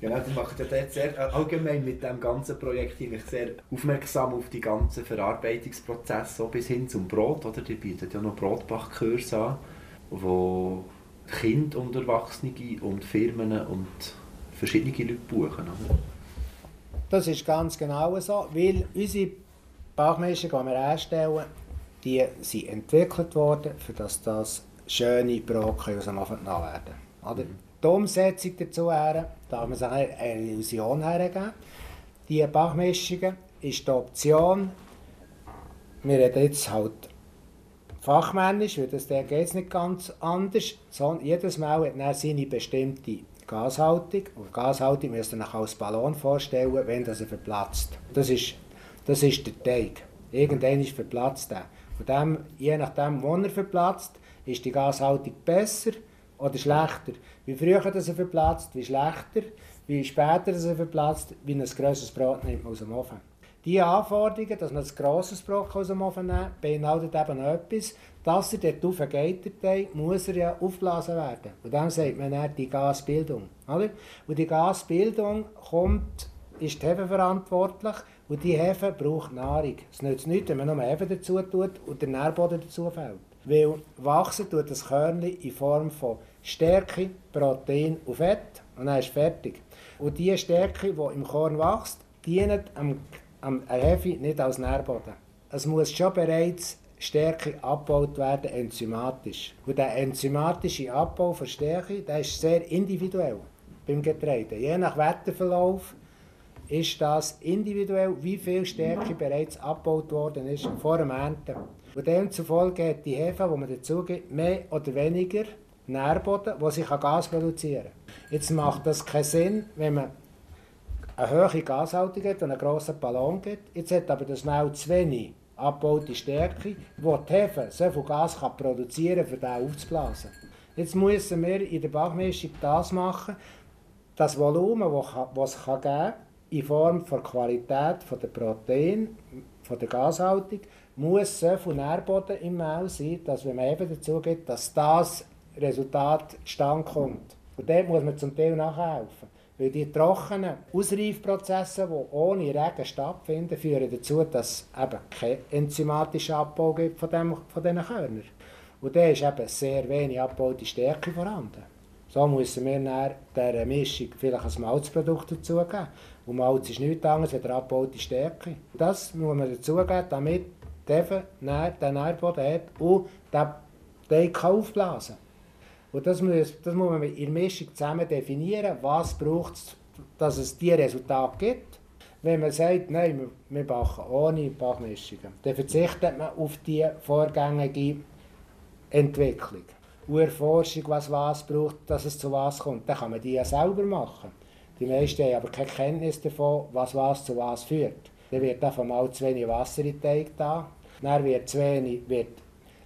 genau, das macht ja dort sehr äh, allgemein mit dem ganzen Projekt sehr aufmerksam auf die ganzen Verarbeitungsprozesse, bis hin zum Brot. Oder? Die bieten ja noch Brotbachkurse an, wo Kinder und Erwachsene und Firmen und verschiedene Leute buchen. Oder? das ist ganz genau so, weil unsere Bachmischungen, die wir herstellen, die sind entwickelt worden, für dass das schöne Brocken aus dem Ofen genommen werden. Oder? Mhm. Die Umsetzung dazu her, darf man sich eine Illusion hergeben. Die Bachmischungen ist die Option, wir reden jetzt halt fachmännisch, weil das geht es nicht ganz anders, sondern jedes Mal hat er seine bestimmte Gashaltung. Und Gashaltung müsst ihr euch als Ballon vorstellen, wenn das verplatzt. Das ist, das ist der Teig. Irgendwann ist verplatzt er. Und dem, je nachdem, wo er verplatzt, ist die Gashaltung besser oder schlechter. Wie früher das er verplatzt, wie schlechter. Wie später das er verplatzt, wie ein grosses Brot nimmt aus dem Ofen. Diese Anforderungen, dass man ein grosses Brot aus dem Ofen nimmt, beinhaltet eben etwas, dass er dort der Teig, muss er ja aufgeblasen werden. Und dann sagt man dann die Gasbildung. Und die Gasbildung kommt, ist die Hefe verantwortlich und die Hefe braucht Nahrung. Es nützt nichts, wenn man nur Hefe dazu tut und der Nährboden dazu fällt. Weil wachsen tut das Körnchen in Form von Stärke, Protein und Fett und dann ist fertig. Und diese Stärke, die im Korn wächst, dient am am Hefe nicht als Nährboden. Es muss schon bereits Stärke abgebaut werden, enzymatisch. Und der enzymatische Abbau von Stärke der ist sehr individuell beim Getreide. Je nach Wetterverlauf ist das individuell, wie viel Stärke bereits abgebaut worden ist vor dem Ernten. Und demzufolge hat die Hefe, die man dazu gibt, mehr oder weniger Nährboden, wo sich Gas produzieren kann. Jetzt macht das keinen Sinn, wenn man eine hohe Gashaltung hat und einen grossen Ballon gibt. Jetzt hat aber das Mehl zu wenig abgebaute Stärke, wo die Hefe so viel Gas kann produzieren kann, um den aufzublasen. Jetzt müssen wir in der Bachmischung das machen, das Volumen, das es geben kann, in Form der Qualität der Protein, von der Gashaltung, muss so viel Nährboden im Mehl sein, dass wenn man eben dazu geht, dass das Resultat stand kommt. Und dort muss man zum Teil nachhelfen. Weil die trockenen Ausreifprozesse, die ohne Regen stattfinden, führen dazu, dass es keinen enzymatischen Abbau gibt von, dem, von diesen Körnern. Und da ist eben sehr wenig abgebaute Stärke vorhanden. So müssen wir dann dieser Mischung vielleicht ein Malzprodukt dazugeben. Und Malz ist nichts anderes als abgebaute Stärke. Das muss man dazugeben, damit der Nährboden hat und der Teig aufblasen kann. Und das muss, das muss man in der Mischung zusammen definieren, was braucht es, dass es diese Resultate gibt. Wenn man sagt, nein, wir, backen ohne Bachmischungen, dann verzichtet man auf die vorgängige Entwicklung. Und Erforschung, was was braucht, dass es zu was kommt, dann kann man die ja selber machen. Die meisten haben aber keine Kenntnis davon, was was zu was führt. Dann wird einfach mal zu wenig Wasser in den Teig da. Dann wird zu wenig, wird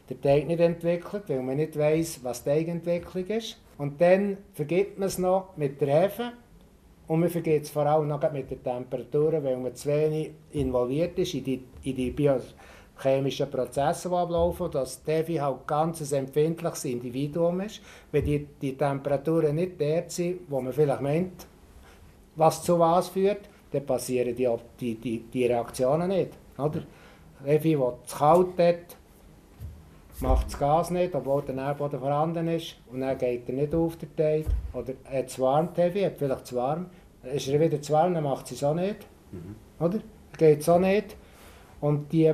der Teig nicht entwickelt, weil man nicht weiß, was Teigentwicklung ist. Und dann vergibt man es noch mit der Hefe und man vergibt es vor allem noch mit der Temperatur, weil man zu wenig involviert ist in die, in die biochemischen Prozesse, die ablaufen, dass die Hefe halt ganz ein empfindliches Individuum ist. Wenn die, die Temperaturen nicht der sind, wo man vielleicht meint, was zu was führt, dann passieren die, die, die, die Reaktionen nicht. Oder? Hefe, die zu kalt hat, macht das Gas nicht, obwohl der Nährboden vorhanden ist. Und dann geht er nicht auf den Teig. Oder er hat zu warm, Heavy, hat vielleicht zu warm. Ist er wieder zu warm, dann macht sie es auch nicht. Mhm. Oder? Geht es auch nicht. Und die,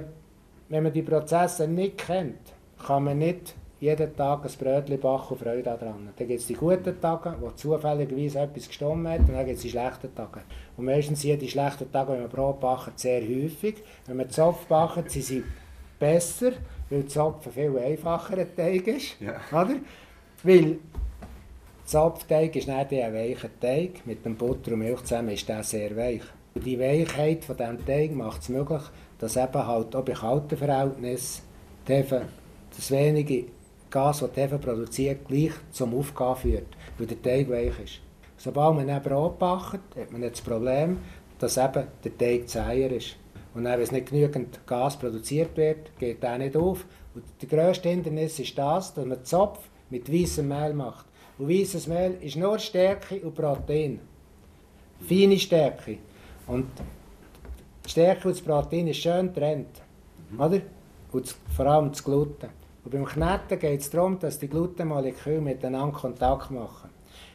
wenn man die Prozesse nicht kennt, kann man nicht jeden Tag ein Brötchen backen und Freude daran. Dann gibt es die guten Tage, wo zufälligerweise etwas gestimmt hat, und dann gibt es die schlechten Tage. Und meistens sind die schlechten Tage, wenn man Brot backen, sehr häufig. Wenn man Zopf backen, sind sie besser, weil Zapfen viel einfacher Teig ist. Ja. Oder? Weil Zapfteig ist nicht ein weicher Teig. Mit dem Butter und Milch zusammen ist der sehr weich. Die Weichheit von diesem Teig macht es möglich, dass eben halt auch bei kalten Verhältnissen das wenige Gas, das die Hefe produziert, gleich zum Aufgehen führt, weil der Teig weich ist. Sobald man ein Brot backt, hat man das Problem, dass eben der Teig zäher ist. Und dann, wenn es nicht genügend Gas produziert wird, geht der nicht auf. Und der grösste Hindernis ist das, dass man Zopf mit weißem Mehl macht. Und weißes Mehl ist nur Stärke und Protein. Feine Stärke. Und die Stärke und das Protein ist schön getrennt. Mhm. Oder? Und vor allem das Gluten. Und beim Kneten geht es darum, dass die Glutenmoleküle miteinander Kontakt machen.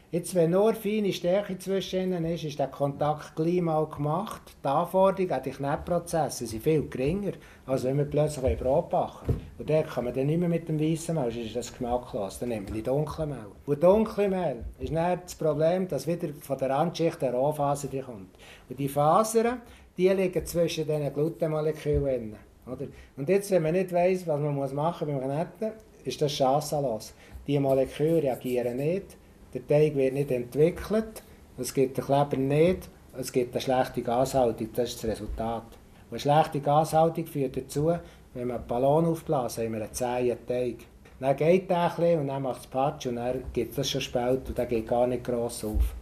Jetzt, wenn nur feine Stärke zwischen ihnen ist, ist der Kontakt gleich mal gemacht. Die Anforderungen an die Knetprozesse sind viel geringer, als wenn wir plötzlich Brot backen Und dort kann man dann nicht mehr mit dem weißen Mehl, sonst ist das geschmacklos. Dann nimmt man die dunkle Mehl. Und dunkle Mehl ist dann das Problem, dass wieder von der Randschicht eine Rohfaser kommt. Und die Fasern, die liegen zwischen diesen Glutenmolekülen. Oder? Und jetzt, wenn man nicht weiss, was man machen muss beim Kneten, ist das chancenlos. Die Moleküle reagieren nicht der Teig wird nicht entwickelt, es gibt den Kleber nicht, es gibt eine schlechte Gashaltung, das ist das Resultat. eine schlechte Gashaltung führt dazu, wenn wir einen Ballon aufblasen, haben wir einen zähen Teig. Dann geht der ein und dann macht es Patsch und dann gibt es schon Spalt und der geht gar nicht gross auf.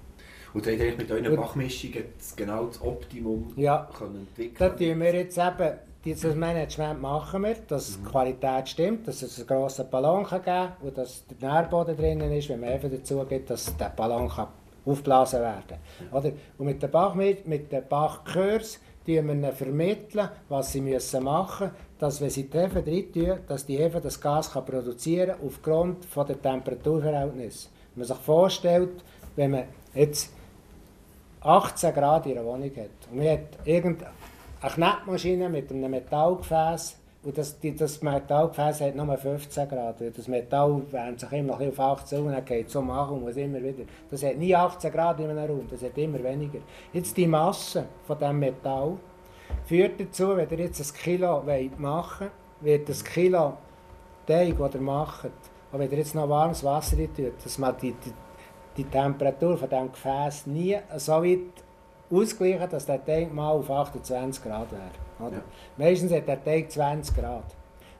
Und dann mit euren Bachmischungen genau das Optimum ja, können entwickeln? Da tun wir jetzt eben dieses Management machen wir, dass die Qualität stimmt, dass es einen grossen Ballon geben kann und dass der Nährboden drinnen ist, wenn man einfach dazu gibt, dass der Ballon kann aufgeblasen werden kann. Oder? Und mit den Bach, mit den Bachkurs vermitteln wir vermitteln, was sie müssen machen müssen, dass wenn sie die Hefe rein tun, dass die Hefe das Gas kann produzieren kann aufgrund von der Temperaturverhältnis. Wenn man sich vorstellt, wenn man jetzt 18 Grad in einer Wohnung hat und man hat irgendein eine Knetmaschine mit einem Metallgefäß. Und das, das Metallgefäß hat nur 15 Grad. Das Metall wärmt sich immer noch auf 18 und geht es und muss immer wieder. Das hat nie 18 Grad in einem Raum, das hat immer weniger. Jetzt die Masse von diesem Metall führt dazu, wenn ihr jetzt ein Kilo machen wollt, wird das Kilo Teig, das ihr macht, und wenn ihr jetzt noch warmes Wasser rein tut, dass man die, die, die Temperatur von diesem Gefäß nie so weit ausgleichen, dass der Teig mal auf 28 Grad wäre. Ja. Meistens hat der Teig 20 Grad.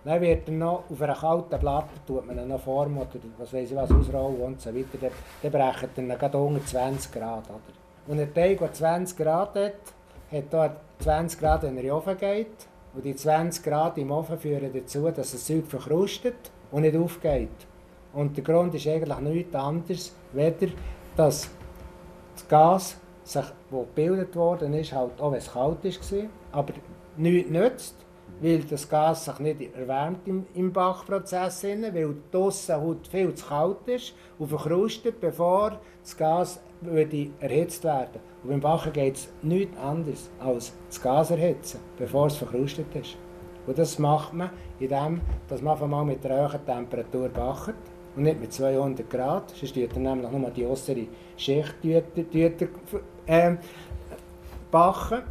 Dann wird er noch auf einer kalten Platte tut man noch Form oder was weiß ich was ausrollen und so weiter. Dann, dann brechen er gerade unter 20 Grad. Oder? Und ein Teig, der 20 Grad hat, hat hier 20 Grad, wenn er in den Ofen geht. Und die 20 Grad im Ofen führen dazu, dass das Zeug verkrustet und nicht aufgeht. Und der Grund ist eigentlich nichts anderes, weder dass das Gas sich, wo gebildet worden ist, halt auch wenn es kalt war, aber nichts nützt, weil das Gas sich nicht erwärmt im, im Bachprozess, weil draussen viel zu kalt ist und verkrustet, bevor das Gas würde erhitzt werden. Und beim Bachen geht es nichts anderes als das Gas erhitzen, bevor es verkrustet ist. Und das macht man, indem dass man einfach mal mit einer hohen Temperatur backt und nicht mit 200 Grad, sonst tut er nämlich nur die äußere Schicht äh, backen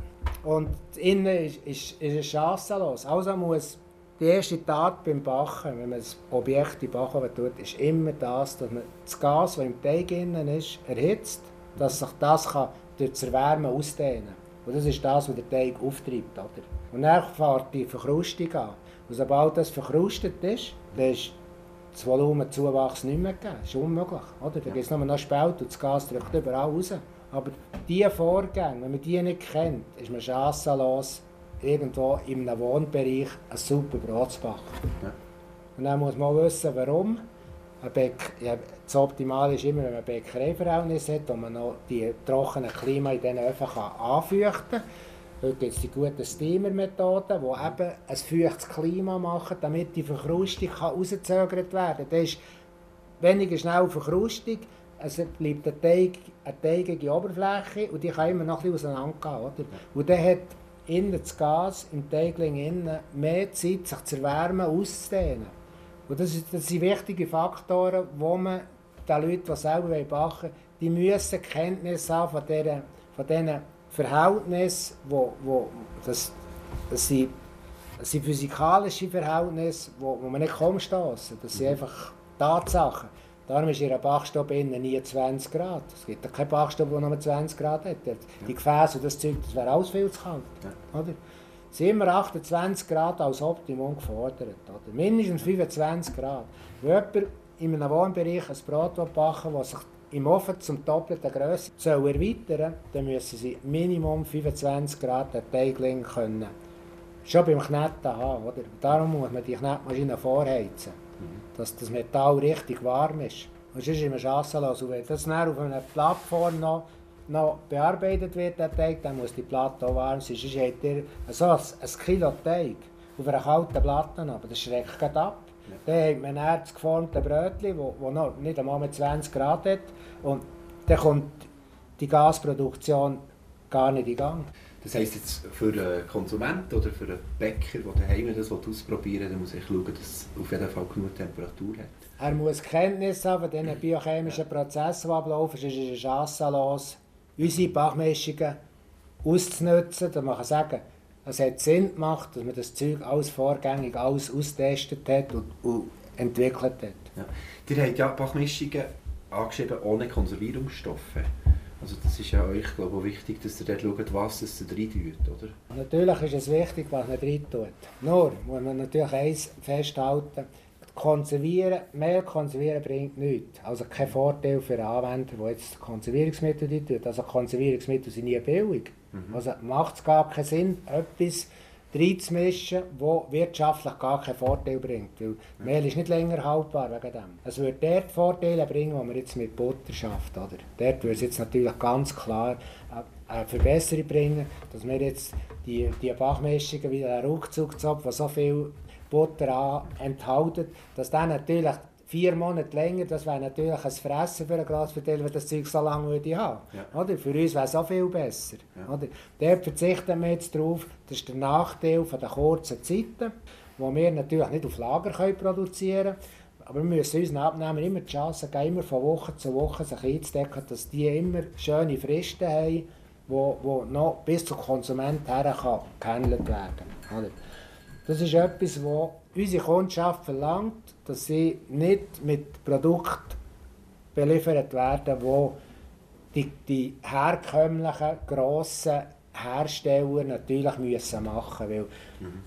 und innen ist, ist, ist es chancenlos. Also muss die erste Tat beim Backen, wenn man das Objekt in Bachen tut, ist immer das, dass man das Gas, das im Teig innen ist, erhitzt, dass sich das kann durch das Erwärmen ausdehnen kann. Und das ist das, was der Teig auftreibt. Oder? Und dann fährt die Verkrustung an. Und sobald das verkrustet ist, dann ist das Volumenzuwachs nicht mehr gegeben. Das ist unmöglich. Oder? Da gibt es nur noch Spalt und das Gas drückt überall raus. Aber diese Vorgänge, wenn man die nicht kennt, ist man chancenlos, irgendwo in einem Wohnbereich ein super Brot zu backen. Ja. Und dann muss man wissen, warum. Ja, das Optimale ist immer, wenn man ein Bäckereiverhältnis hat, wo man noch die trockenen Klima in diesen Öfen anfeuchten kann. Heute gibt es die guten Steamer-Methoden, die eben ein feuchtes Klima machen, damit die Verkrustung herausgezögert werden kann. Das ist weniger schnell Verkrustung, es bleibt eine, Teig, eine teigige Oberfläche und die kann immer noch ein bisschen auseinandergehen. Oder? Und dann hat innen das Gas im Teigling innen mehr Zeit, sich zu erwärmen, auszudehnen. Und das, ist, das sind wichtige Faktoren, wo man den Leuten, die selber backen wollen, die müssen Kenntnis haben von, dieser, von diesen Verhältnissen, wo, wo, das, das, sind, das sind physikalische Verhältnisse, wo, wo man nicht kommt stoßen. Das sind mhm. einfach Tatsachen. Darum ist ihr Bachstopp innen nie 20 Grad. Es gibt keinen Bachstopp, der nur 20 Grad hat. Die Gefäße und das Zeug, das wäre alles viel zu kalt. Ja. Oder? sind immer 28 Grad als Optimum gefordert. Oder? Mindestens 25 Grad. Wenn jemand in einem Wohnbereich ein Brot backen will, das sich im Ofen zum doppelten Größe soll erweitern dann müssen sie Minimum 25 Grad den Teigling können schon beim Kneten haben. Oder? Darum muss man die Knetmaschine vorheizen dass das Metall richtig warm ist. Und sonst ist man chancenlos. Und wenn das dann auf einer Plattform noch, noch bearbeitet wird, der Teig, dann muss die Platte auch warm sein. Sonst habt ihr so ein, ein Kilo Teig auf einer kalten Platte, aber das schreckt ab. Ja. Dann hat man ein geformte Brötchen, das noch nicht einmal mit 20 Grad hat. Und dann kommt die Gasproduktion gar nicht in Gang. Das heisst jetzt für einen Konsumenten oder für einen Bäcker, der daheim das ausprobieren will, muss ich schauen, dass es auf jeden Fall genug Temperatur hat. Er muss Kenntnis haben von diesen biochemischen Prozessen, die ablaufen, sonst ist es chancenlos, unsere Bachmischungen auszunutzen. Da man kann sagen, es hat Sinn gemacht, dass man das Zeug alles vorgängig alles austestet hat und, und entwickelt hat. Ja. Ihr habt ja Bachmischungen angeschrieben ohne Konservierungsstoffe. Also das ist ja euch glaube ich, wichtig, dass ihr dort schaut, was es da rein tut, oder? Natürlich ist es wichtig, was man rein tut. Nur muss man natürlich eins festhalten, konservieren, Mehl konservieren bringt nichts. Also kein Vorteil für einen Anwender, der jetzt Konservierungsmittel tut. Also Konservierungsmittel sind nie billig. Mhm. Also macht es gar keinen Sinn, etwas reinzumischen, das wirtschaftlich gar keinen Vorteil bringt. Weil Mehl ist nicht länger haltbar wegen dem. Es würde dort Vorteile bringen, die man jetzt mit Butter schafft. Oder? Dort würde es jetzt natürlich ganz klar eine Verbesserung bringen, dass wir jetzt die, die Bachmischungen wieder einen Rückzugzopf, der so viel Butter enthalten, dass dann natürlich vier Monate länger, das wäre natürlich ein Fressen für ein Grasverteiler, wenn das Zeug so lange würde haben. Ja. Oder? Für uns wäre es auch viel besser. Ja. Oder? Dort verzichten wir jetzt darauf, das ist der Nachteil von der kurzen Zeiten, wo wir natürlich nicht auf Lager können produzieren können. Aber wir müssen unseren Abnehmern immer die Chance geben, immer von Woche zu Woche sich einzudecken, dass die immer schöne Fristen haben, wo, wo noch bis zum Konsument her kann gehandelt werden kann. Das ist etwas, was unsere Kundschaft verlangt, dass sie nicht mit Produkten beliefert werden, wo die, die herkömmlichen grossen Hersteller natürlich müssen machen müssen. Mhm.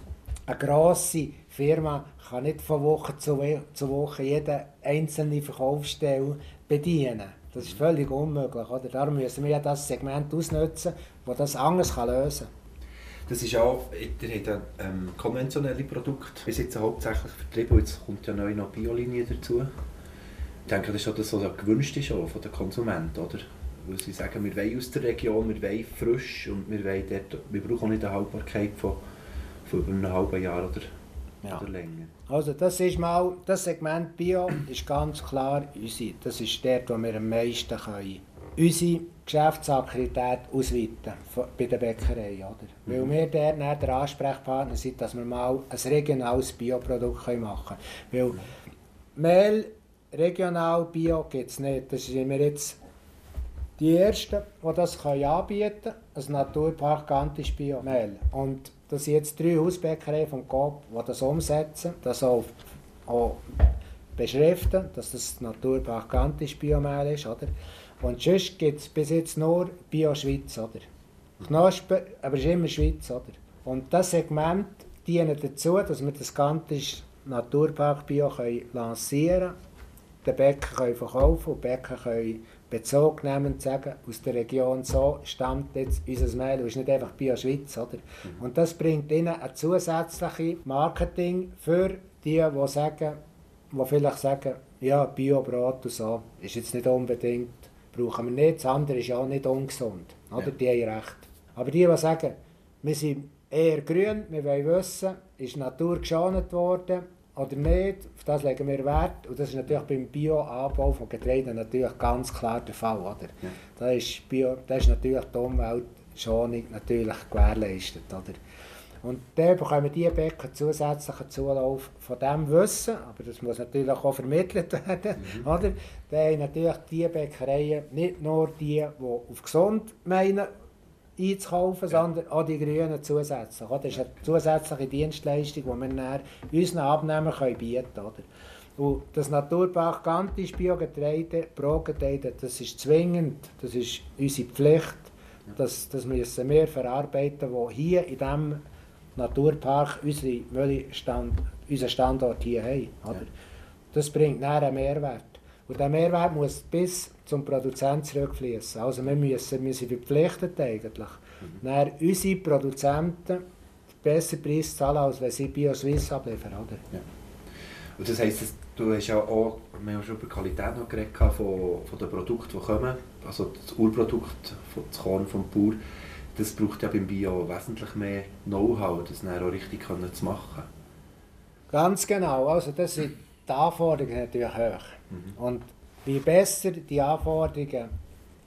Eine grosse Firma kann nicht von Woche zu, Woche jede einzelne Verkaufsstelle bedienen. Das ist völlig unmöglich. Oder? Darum müssen wir ja das Segment ausnutzen, das das anders lösen kann. Das ist auch, ihr habt ähm, konventionelle Produkte bis jetzt hauptsächlich vertrieben und jetzt kommt ja neu noch Biolinie dazu. Ich denke, das ist auch das, was gewünscht ist auch von den Konsumenten, oder? Weil sie sagen, wir wollen aus der Region, wir wollen frisch und wir, wollen dort, wir brauchen auch nicht eine Haltbarkeit von, von über einem halben Jahr oder, ja. oder länger. Also das ist mal, das Segment Bio ist ganz klar unser. Das ist dort, wo wir am meisten können unsere Geschäftsaktivität ausweiten bei der Bäckerei. Oder? Mhm. Weil wir dort der Ansprechpartner sind, dass wir mal ein regionales Bioprodukt machen können. Weil Mehl, regional Bio gibt es nicht. Das sind wir jetzt die Ersten, die das anbieten können. Ein naturparkantisch Biomehl. Und das sind jetzt drei Hausbäckereien vom GOP, die das umsetzen, das auch, auch beschriften, dass das naturparkantisch Biomehl ist. Oder? Und sonst gibt es bis jetzt nur Bio-Schweiz, oder? Knospen, aber es ist immer Schweiz, oder? Und das Segment dient dazu, dass wir das ganze Naturpark Bio können lancieren können, den Bäcker können verkaufen und Bäcker können Bezug nehmen und sagen, aus der Region so stammt jetzt unser Mehl, und ist nicht einfach Bio-Schweiz, oder? Mhm. Und das bringt ihnen ein zusätzliches Marketing für die, die sagen, die vielleicht sagen, ja, Bio-Brot und so, ist jetzt nicht unbedingt brauchen wir nicht. Das andere ist ja auch nicht ungesund. Oder? Ja. Die haben recht. Aber die, die sagen, wir sind eher grün, wir wollen wissen, ist die Natur geschont worden oder nicht, auf das legen wir Wert. Und das ist natürlich beim Bio-Anbau von Getreide natürlich ganz klar der Fall. Oder? Ja. Da, ist Bio, da ist natürlich die Umweltschonung natürlich gewährleistet. Oder? Und dann bekommen die Bäcker zusätzlichen Zulauf von diesem Wissen, aber das muss natürlich auch vermittelt werden. Mhm. Oder? Dann haben natürlich die Bäckereien nicht nur die, die auf gesund meinen, einzukaufen, ja. sondern auch die Grünen zusätzlich. Das ist eine zusätzliche Dienstleistung, die wir unseren Abnehmern bieten können. Und das Naturpark Gantisch Biogetreide, Pro-Getreide, das ist zwingend, das ist unsere Pflicht. Das, das müssen wir verarbeiten, wo hier in diesem Naturpark unsere Stand, unseren Standort hier haben. Oder? Das bringt einen Mehrwert. Und der Mehrwert muss bis zum Produzenten zurückfließen. Also wir, müssen, wir sind verpflichtet eigentlich, mhm. unsere Produzenten besser Preis zahlen, als wenn sie Bio-Swiss abliefern. Oder? Ja. Und das heisst, du hast ja auch, wir haben schon über Qualität noch geredet, von, von den Produkten, die kommen, also das Urprodukt, das Korn vom Bauer das braucht ja beim Bio wesentlich mehr Know-how, das dann auch richtig zu machen. Ganz genau, also das sind die Anforderungen natürlich hoch. Mhm. Und wie besser die Anforderungen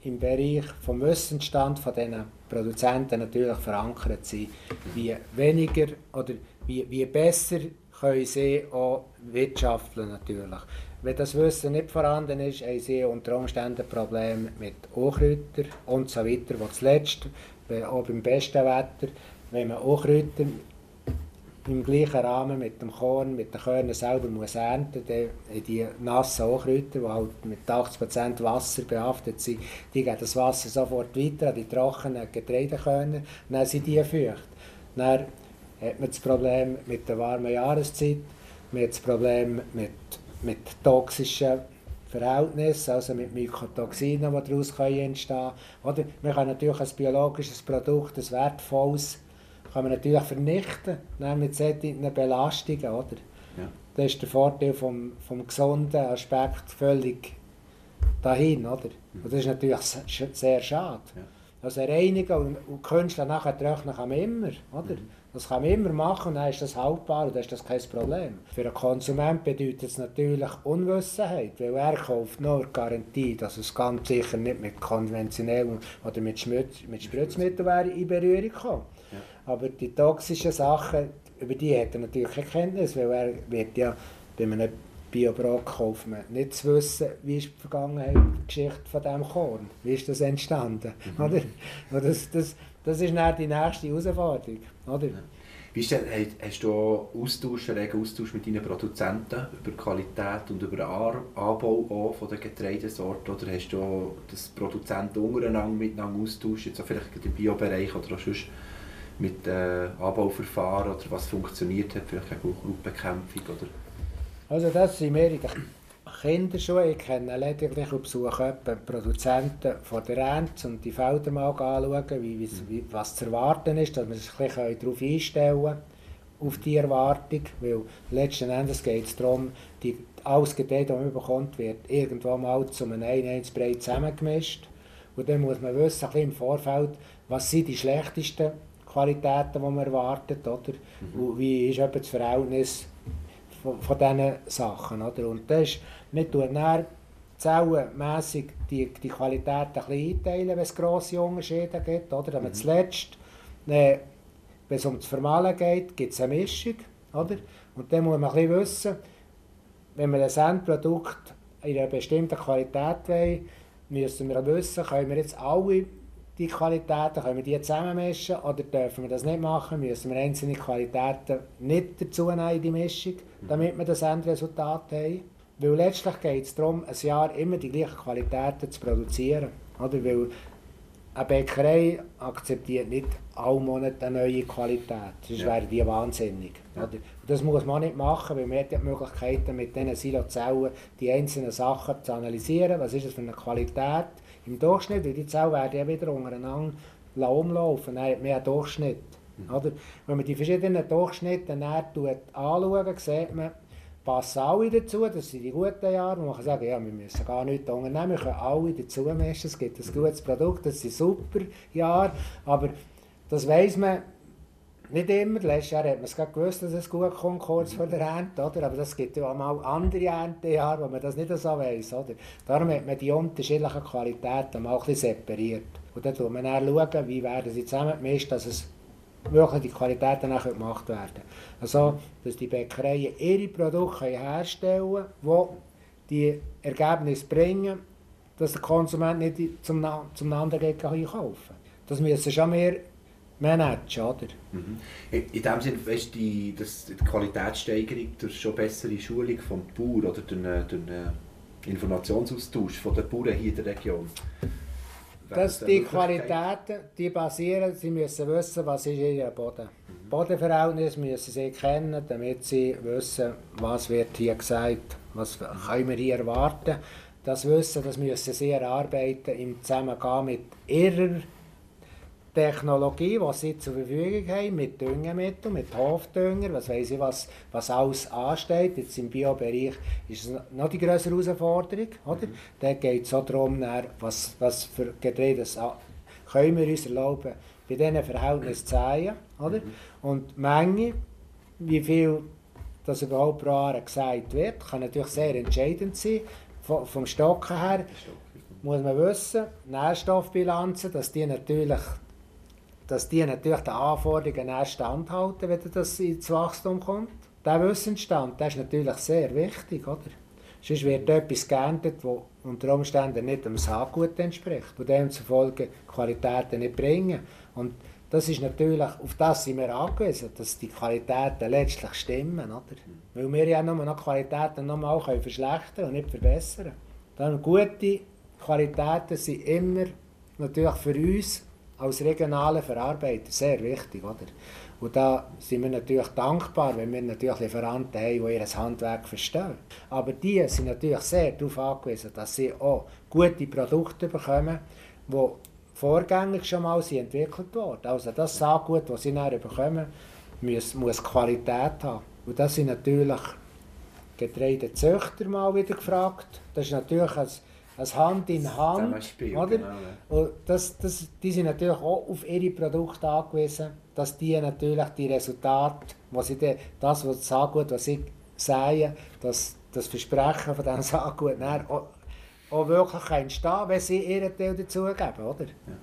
im Bereich vom Wissensstand von diesen Produzenten natürlich verankert sein. Wie weniger oder wie, wie besser können sie auch wirtschaften natürlich. Wenn das Wissen nicht vorhanden ist, haben sie unter Umständen Probleme mit Unkräutern und so weiter, wo zuletzt, auch beim besten Wetter, wenn man Unkräuter im gleichen Rahmen mit dem Korn, mit den Körnern selber muss ernten muss, die nassen Unkräuter, die halt mit 80% Wasser behaftet sind, die geben das Wasser sofort weiter an die trockenen Getreidekörner, dann sind die feucht. Dann hat man das Problem mit der warmen Jahreszeit, man hat das Problem mit, mit toxischen Verhältnissen, also mit Mykotoxinen, die daraus entstehen können. Oder man kann natürlich ein biologisches Produkt, ein wertvolles, kann man natürlich vernichten, mit solchen Belastungen, oder? Ja. Das ist der Vorteil vom, vom gesunden Aspekt völlig dahin, oder? Und das ist natürlich sehr schade. Ja. Also reinigen und, und Künstler nachher trocknen kann man immer, oder? Mhm. Das kann man immer machen und dann ist das haltbar und dann ist das kein Problem. Für einen Konsument bedeutet es natürlich Unwissenheit, weil er kauft nur die Garantie, dass es ganz sicher nicht mit konventionellen oder mit, Schmutz, mit Spritzmitteln in Berührung kommt. Ja. Aber die toxischen Sachen, über die hat er natürlich keine Kenntnis, weil er wird ja bei einem Biobrot kaufen nicht zu wissen, wie ist die Vergangenheit, die Geschichte von diesem Korn, wie ist das entstanden, mhm. oder? Das, das, das ist dann die nächste Herausforderung. Oder? Wie ist denn, hast du Austausch, einen regen Austausch mit deinen Produzenten über Qualität und über den Anbau von der Getreidesorten? Oder hast du das Produzenten untereinander miteinander austauscht, jetzt auch vielleicht im Biobereich oder auch sonst mit äh, Anbauverfahren oder was funktioniert hat, vielleicht gegen Gruppenbekämpfung? Oder? Also das sind mehrere Kinderschuhe. Ich kenne lediglich und besuche Produzenten von der Ernte und die Felder mal anschauen, wie, wie, was zu erwarten ist, dass man sich ein bisschen darauf einstellen kann, auf die Erwartung. Weil letzten Endes geht es darum, die, alles Getreide, das man bekommt, wird irgendwann mal zu einem Einheitsbrei zusammengemischt. Und dann muss man wissen, ein im Vorfeld, was sind die schlechtesten Qualitäten, die man erwartet, oder? Mhm. Und wie ist das Verhältnis von, von diesen Sachen, oder? Und das ist man tut dann zellenmässig die, die Qualität ein bisschen einteilen, wenn es grosse Unterschiede gibt. Oder? Aber mhm. zuletzt, äh, wenn es um das Vermahlen geht, gibt es eine Mischung. Oder? Und dann muss man ein bisschen wissen, wenn wir ein Endprodukt in einer bestimmten Qualität wollen, müssen wir wissen, können wir jetzt alle die Qualitäten, können wir die zusammenmischen oder dürfen wir das nicht machen, müssen wir einzelne Qualitäten nicht dazu nehmen in die Mischung, mhm. damit wir das Endresultat haben. Weil letztlich geht es darum, ein Jahr immer die gleichen Qualitäten zu produzieren. Oder? Weil eine Bäckerei akzeptiert nicht alle Monate eine neue Qualität. Sonst ja. wäre die wahnsinnig. Ja. Oder? Das muss man nicht machen, weil man hat die Möglichkeiten, mit diesen Silozellen die einzelnen Sachen zu analysieren. Was ist das für eine Qualität im Durchschnitt? Weil die Zellen werden ja wieder untereinander umlaufen. Dann hat man einen Durchschnitt. Mhm. Oder? Wenn man die verschiedenen Durchschnitte anschaut, sieht man, passen alle dazu, das sind die guten Jahre, wo man kann sagen, ja, wir müssen gar nichts unternehmen, wir können alle dazu mischen, es gibt ein gutes Produkt, das sind super Jahre, aber das weiss man nicht immer. Letztes Jahr hat man es gewusst, dass es gut kommt, kurz vor der Ernte, oder? aber es gibt ja auch mal andere Erntejahre, wo man das nicht so weiss. Oder? Darum hat man die unterschiedlichen Qualitäten mal ein bisschen separiert. Und dann schaut man dann, schauen, wie werden sie zusammengemischt, dass es wirklich die Qualität dann gemacht werden Also, dass die Bäckereien ihre Produkte herstellen können, die die Ergebnisse bringen, dass der Konsument nicht zum, zum anderen kaufen Das müssen schon mehr managen, oder? Mhm. In dem Sinne, weißt die, die Qualitätssteigerung durch schon bessere Schulung vom Bauer oder durch durch Informationsaustausch von den Bauern hier in der Region? Dass die Qualitäten, die basieren, sie müssen wissen, was ist ihr Boden. Mhm. Bodenverhältnis müssen sie kennen, damit sie wissen, was wird hier gesagt, was können wir hier erwarten. Das Wissen, das müssen sie erarbeiten im Zusammenhang mit ihrer Technologie, die sie zur Verfügung haben, mit Düngemitteln, mit Hofdünger, was weiß ich, was, was alles ansteht. Jetzt im Biobereich ist es noch die größere Herausforderung. Oder? Mhm. Da geht es auch darum, was, was für Getreide können wir uns erlauben, bei diesen Verhältnissen zu säen. Oder? Mhm. Und die Menge, wie viel das überhaupt pro Jahr gesagt wird, kann natürlich sehr entscheidend sein, vom, vom Stocken her. muss man wissen, Nährstoffbilanzen, dass die natürlich, dass die natürlich den Anforderungen erst standhalten, wenn das ins Wachstum kommt. Der Wissensstand der ist natürlich sehr wichtig, oder? Sonst wird etwas geerntet, das unter Umständen nicht dem Saatgut entspricht und demzufolge Qualitäten nicht bringen. Und das ist natürlich, auf das sind wir angewiesen, dass die Qualitäten letztlich stimmen, oder? Weil wir ja nur noch Qualitäten nochmal verschlechtern und nicht verbessern. Dann gute Qualitäten sind immer natürlich für uns als regionale Verarbeiter sehr wichtig, oder? Und da sind wir natürlich dankbar, wenn wir natürlich Lieferanten haben, die ihr Handwerk verstehen. Aber die sind natürlich sehr darauf angewiesen, dass sie auch gute Produkte bekommen, die vorgängig schon mal sind entwickelt wurden. Also das Saatgut, das sie dann bekommen, muss, muss Qualität haben. Und das sind natürlich Getreidezüchter mal wieder gefragt. Das ist natürlich ein, ein Hand in Hand. Spiel, oder? Genau, ja. Und das, das, die sind natürlich auch auf ihre Produkte angewiesen, dass die natürlich die Resultate, was sie de, das, was Saatgut, was sie sagen, das, das Versprechen von diesem Saatgut auch, auch wirklich entstehen wenn sie ihren Teil dazugeben, oder? Ja.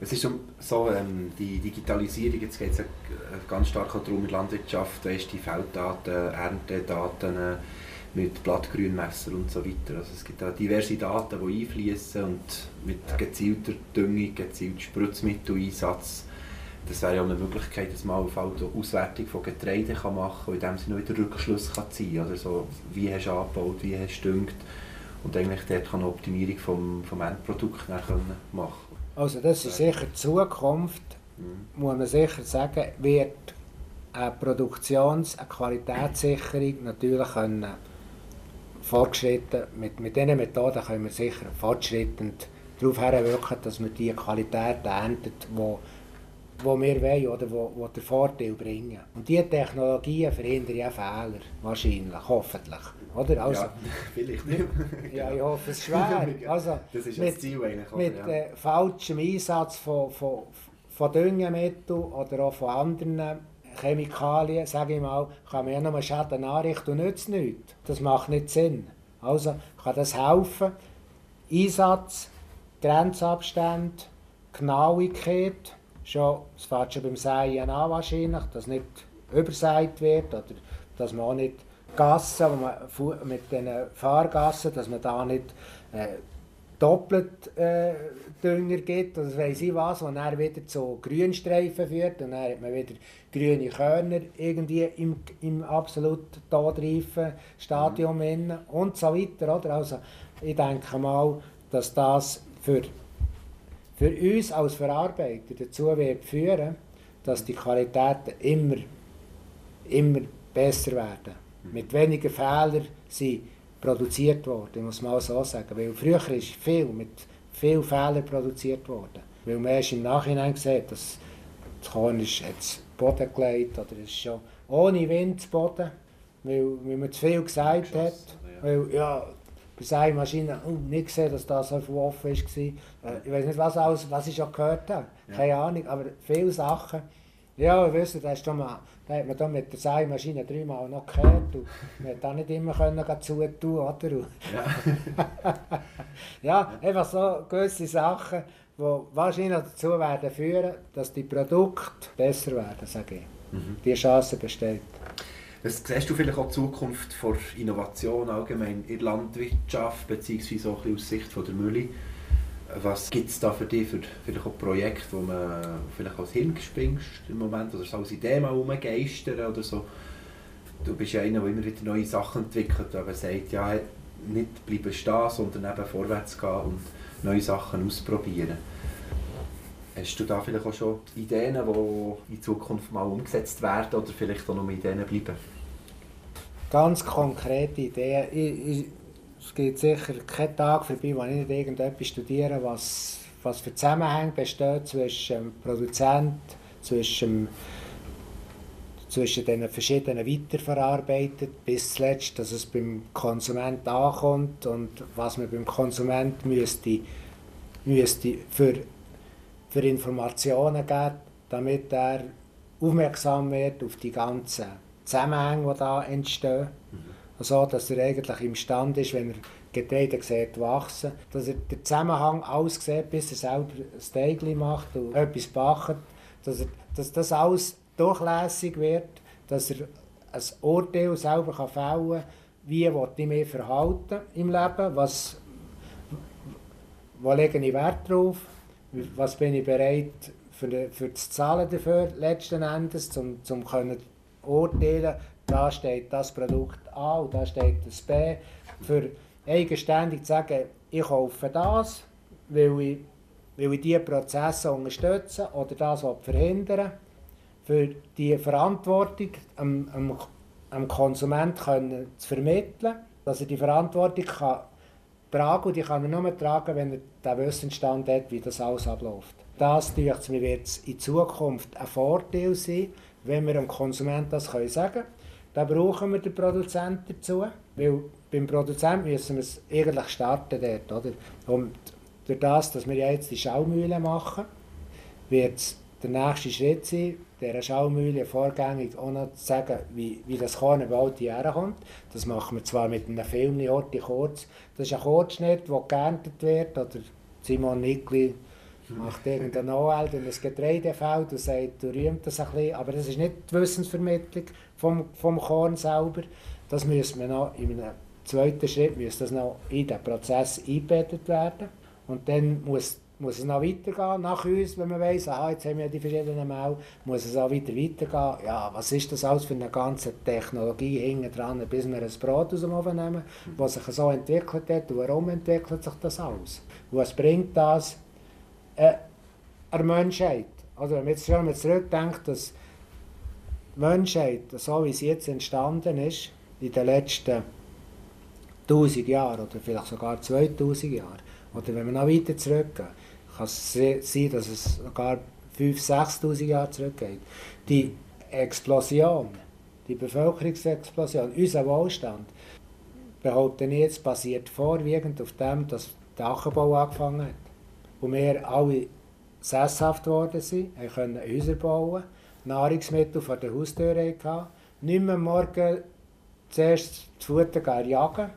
Es ist so, ähm, die Digitalisierung, jetzt geht es ganz stark darum, in der Landwirtschaft, da ist die Felddaten, Erntedaten äh, mit Blattgrünmesser und so weiter. Also es gibt auch diverse Daten, die einfließen und mit gezielter Düngung, gezielter Spritzmitteleinsatz. Das wäre ja eine Möglichkeit, dass man auf eine Auswertung von Getreide kann machen kann und in dem Sinne wieder Rückschlüsse kann ziehen kann. Oder so, wie hast du angebaut, wie hast du düngt und eigentlich dort kann eine Optimierung vom, vom Endprodukt machen also das ist sicher die Zukunft, mhm. muss man sicher sagen, wird eine Produktions-, eine Qualitätssicherung natürlich können fortschritten, mit, mit diesen Methoden können wir sicher fortschrittend darauf hinwirken, dass wir die Qualität ernten, die wo wir wollen oder wo, wo den Vorteil bringen. Und diese Technologien verhindern ja Fehler, wahrscheinlich, hoffentlich. Oder? Also, ja, vielleicht nicht. ja, ich hoffe, es ist schwer. Also, das ist mit, das Ziel eigentlich. Mit ja. äh, falschem Einsatz von, von, von Düngemitteln oder auch von anderen Chemikalien, sage ich mal, kann man ja nur Schaden anrichten und nützt nichts. Das macht nicht Sinn. Also kann das helfen. Einsatz, Grenzabstand, Genauigkeit, schon, es fängt schon beim Säen an wahrscheinlich, dass nicht übersät wird oder dass man auch nicht Gassen, man mit den Fahrgassen, dass man da nicht äh, doppelt äh, Dünger gibt, oder weiss ich was, und dann wieder zu Grünstreifen führt und dann hat man wieder grüne Körner irgendwie im, im absolut todreifen Stadium mhm. und so weiter. Oder? Also ich denke mal, dass das für, für uns als Verarbeiter dazu wird führen, dass die Qualitäten immer, immer besser werden mit weniger Fehlern sind produziert worden, muss man auch so sagen. Weil früher ist viel mit viel Fehlern produziert worden. Weil man erst im Nachhinein sieht, dass das Korn ist jetzt Boden gelegt oder ist schon ohne Wind zu Boden, weil, weil man zu viel gesagt hat. Weil, ja, bei seiner Maschine oh, nicht gesehen, dass das so offen war. Äh, ich weiß nicht, was, alles, was ich schon gehört habe. Keine Ahnung, aber viele Sachen ja, ich weiss, da, da hat man da mit der Sämaschine dreimal noch gehört und man konnte auch nicht immer können zutun, oder? Ja. ja, einfach so gewisse Sachen, die wahrscheinlich dazu werden führen, dass die Produkte besser werden, sage ich. Mhm. Die Chance besteht. Was siehst du vielleicht auch die Zukunft von Innovation allgemein in der Landwirtschaft, beziehungsweise auch aus Sicht von der Mühle? Was gibt es da für dich für vielleicht auch Projekte, wo man vielleicht als Hirngespinst im Moment oder so als Idee mal rumgeistern oder so? Du bist ja einer, der immer wieder neue Sachen entwickelt, aber sagt, ja, nicht bleiben stehen, sondern eben vorwärts gehen und neue Sachen ausprobieren. Hast du da vielleicht auch schon Ideen, die in Zukunft mal umgesetzt werden oder vielleicht auch noch Ideen bleiben? Ganz konkrete Ideen. Ich, ich es gibt sicher keinen Tag vorbei, wo ich nicht irgendetwas studiere, was, was für Zusammenhänge besteht zwischen dem Produzent, zwischen, zwischen den verschiedenen Weiterverarbeitern, bis zuletzt, dass es beim Konsument ankommt und was man beim Konsument müsste, müsste für, für Informationen geben, damit er aufmerksam wird auf die ganzen Zusammenhänge, die da entstehen. Mhm so dass er eigentlich imstande ist, wenn er Getreide sieht wachsen, dass er den Zusammenhang alles sieht, bis er selber ein Teigli macht und etwas backt, dass, er, dass das alles durchlässig wird, dass er ein Urteil selber kann fällen kann, wie ich mich verhalten im Leben, was, wo lege ich Wert drauf, was bin ich bereit für, für das Zahlen dafür letzten Endes, um, um können urteilen, da steht das Produkt A und da steht das B, für eigenständig zu sagen, ich kaufe das, weil ich, ich diese Prozesse unterstütze oder das verhindern für die Verantwortung am, am, am Konsument zu vermitteln, dass er die Verantwortung kann tragen und die kann er nur tragen, wenn er den Wissensstand hat, wie das alles abläuft. Das wird in Zukunft ein Vorteil sein, wenn wir dem Konsumenten das sagen können. Da brauchen wir den Produzenten dazu, weil beim Produzenten müssen wir es eigentlich starten dort, oder? Und durch das, dass wir jetzt die Schaumühle machen, wird der nächste Schritt sein, dieser Schaumühle vorgängig auch noch zu sagen, wie, wie das Korn überhaupt hierher kommt. Das machen wir zwar mit einem Film, Orte kurz. Das ist ein Kurzschnitt, der geerntet wird, oder Simon Nickli macht irgendeine Noel in ein Getreidefeld und sagt, du rühmt das ein bisschen, aber das ist nicht die Wissensvermittlung vom, vom Korn selber. Das müssen wir noch in einem zweiten Schritt müsste das noch in den Prozess eingebettet werden. Und dann muss, muss es noch weitergehen, nach uns, wenn man weiss, aha, jetzt haben wir die verschiedenen Mehl, muss es auch wieder weitergehen. Ja, was ist das alles für eine ganze Technologie hinten dran, bis wir ein Brot aus dem Ofen nehmen, was sich so entwickelt hat und warum entwickelt sich das alles? Was bringt das äh, der Menschheit. Also wenn man jetzt zurückdenkt, dass die Menschheit, so wie sie jetzt entstanden ist, in den letzten 1000 Jahren oder vielleicht sogar 2000 Jahren, oder wenn wir noch weiter zurückgehen, kann es sein, dass es sogar 5'000, 6'000 Jahre zurückgeht. Die Explosion, die Bevölkerungsexplosion, unser Wohlstand, behaupte ich jetzt, basiert vorwiegend auf dem, dass der Ackerbau angefangen hat wo wir alle sesshaft geworden sind, wir können Häuser bauen, Nahrungsmittel vor der Haustür hatten, nicht mehr morgen zuerst zu Futter jagen,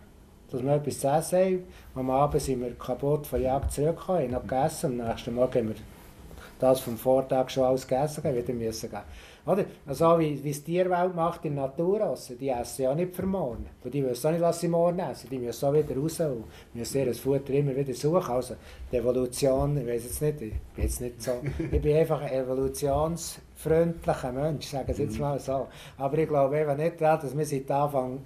dass wir etwas zu essen haben. Am Abend sind wir kaputt von der Jagd zurückgekommen, haben noch gegessen, am nächsten Morgen haben wir das vom Vortag schon alles gegessen, wieder müssen gehen. Oder? Also wie, wie es die Tierwelt macht in der Natur, also, die essen ja nicht für morgen. Und die wissen auch nicht, was sie morgen essen. Die müssen auch wieder raus und müssen ihr Futter immer wieder suchen. Also die Evolution, ich weiß jetzt nicht, ich bin jetzt nicht so, ich bin einfach ein evolutionsfreundlicher Mensch, sagen Sie jetzt mhm. mal so. Aber ich glaube eben nicht daran, dass wir seit Anfang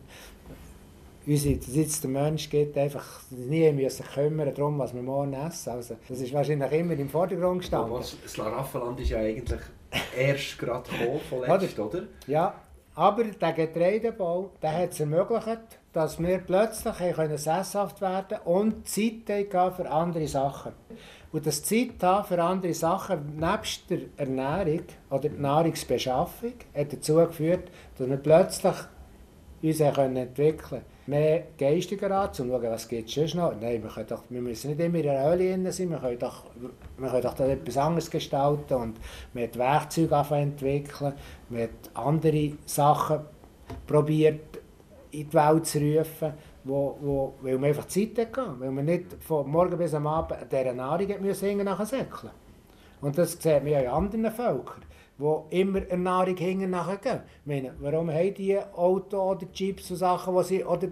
unsere, jetzt der Mensch geht einfach nie müssen kümmern darum, was wir morgen essen. Also, das ist wahrscheinlich immer im Vordergrund gestanden. Aber das Laraffeland ist ja eigentlich erst gerade gekommen, von letzt, oder? Ja, aber der Getreidebau der hat es ermöglicht, dass wir plötzlich können sesshaft werden und Zeit haben für andere Sachen. Und das Zeit haben für andere Sachen, nebst der Ernährung oder der Nahrungsbeschaffung, hat dazu geführt, dass wir plötzlich uns entwickeln können mehr geistiger an, um zu schauen, was gibt es sonst noch. Nein, wir, können doch, wir müssen nicht immer in der Höhle sein, wir können doch, wir können doch etwas anderes gestalten und wir haben Werkzeuge entwickeln, wir haben andere Sachen probiert in die Welt zu rufen, wo, wo, weil wir einfach Zeit hatten, weil wir nicht von morgen bis am Abend dieser Nahrung müssen nachher. Und das sieht man ja in anderen Völkern die immer eine Nahrung hinten nachgehen. Meine, warum haben die Auto oder Jeeps und Sachen, die sie, oder,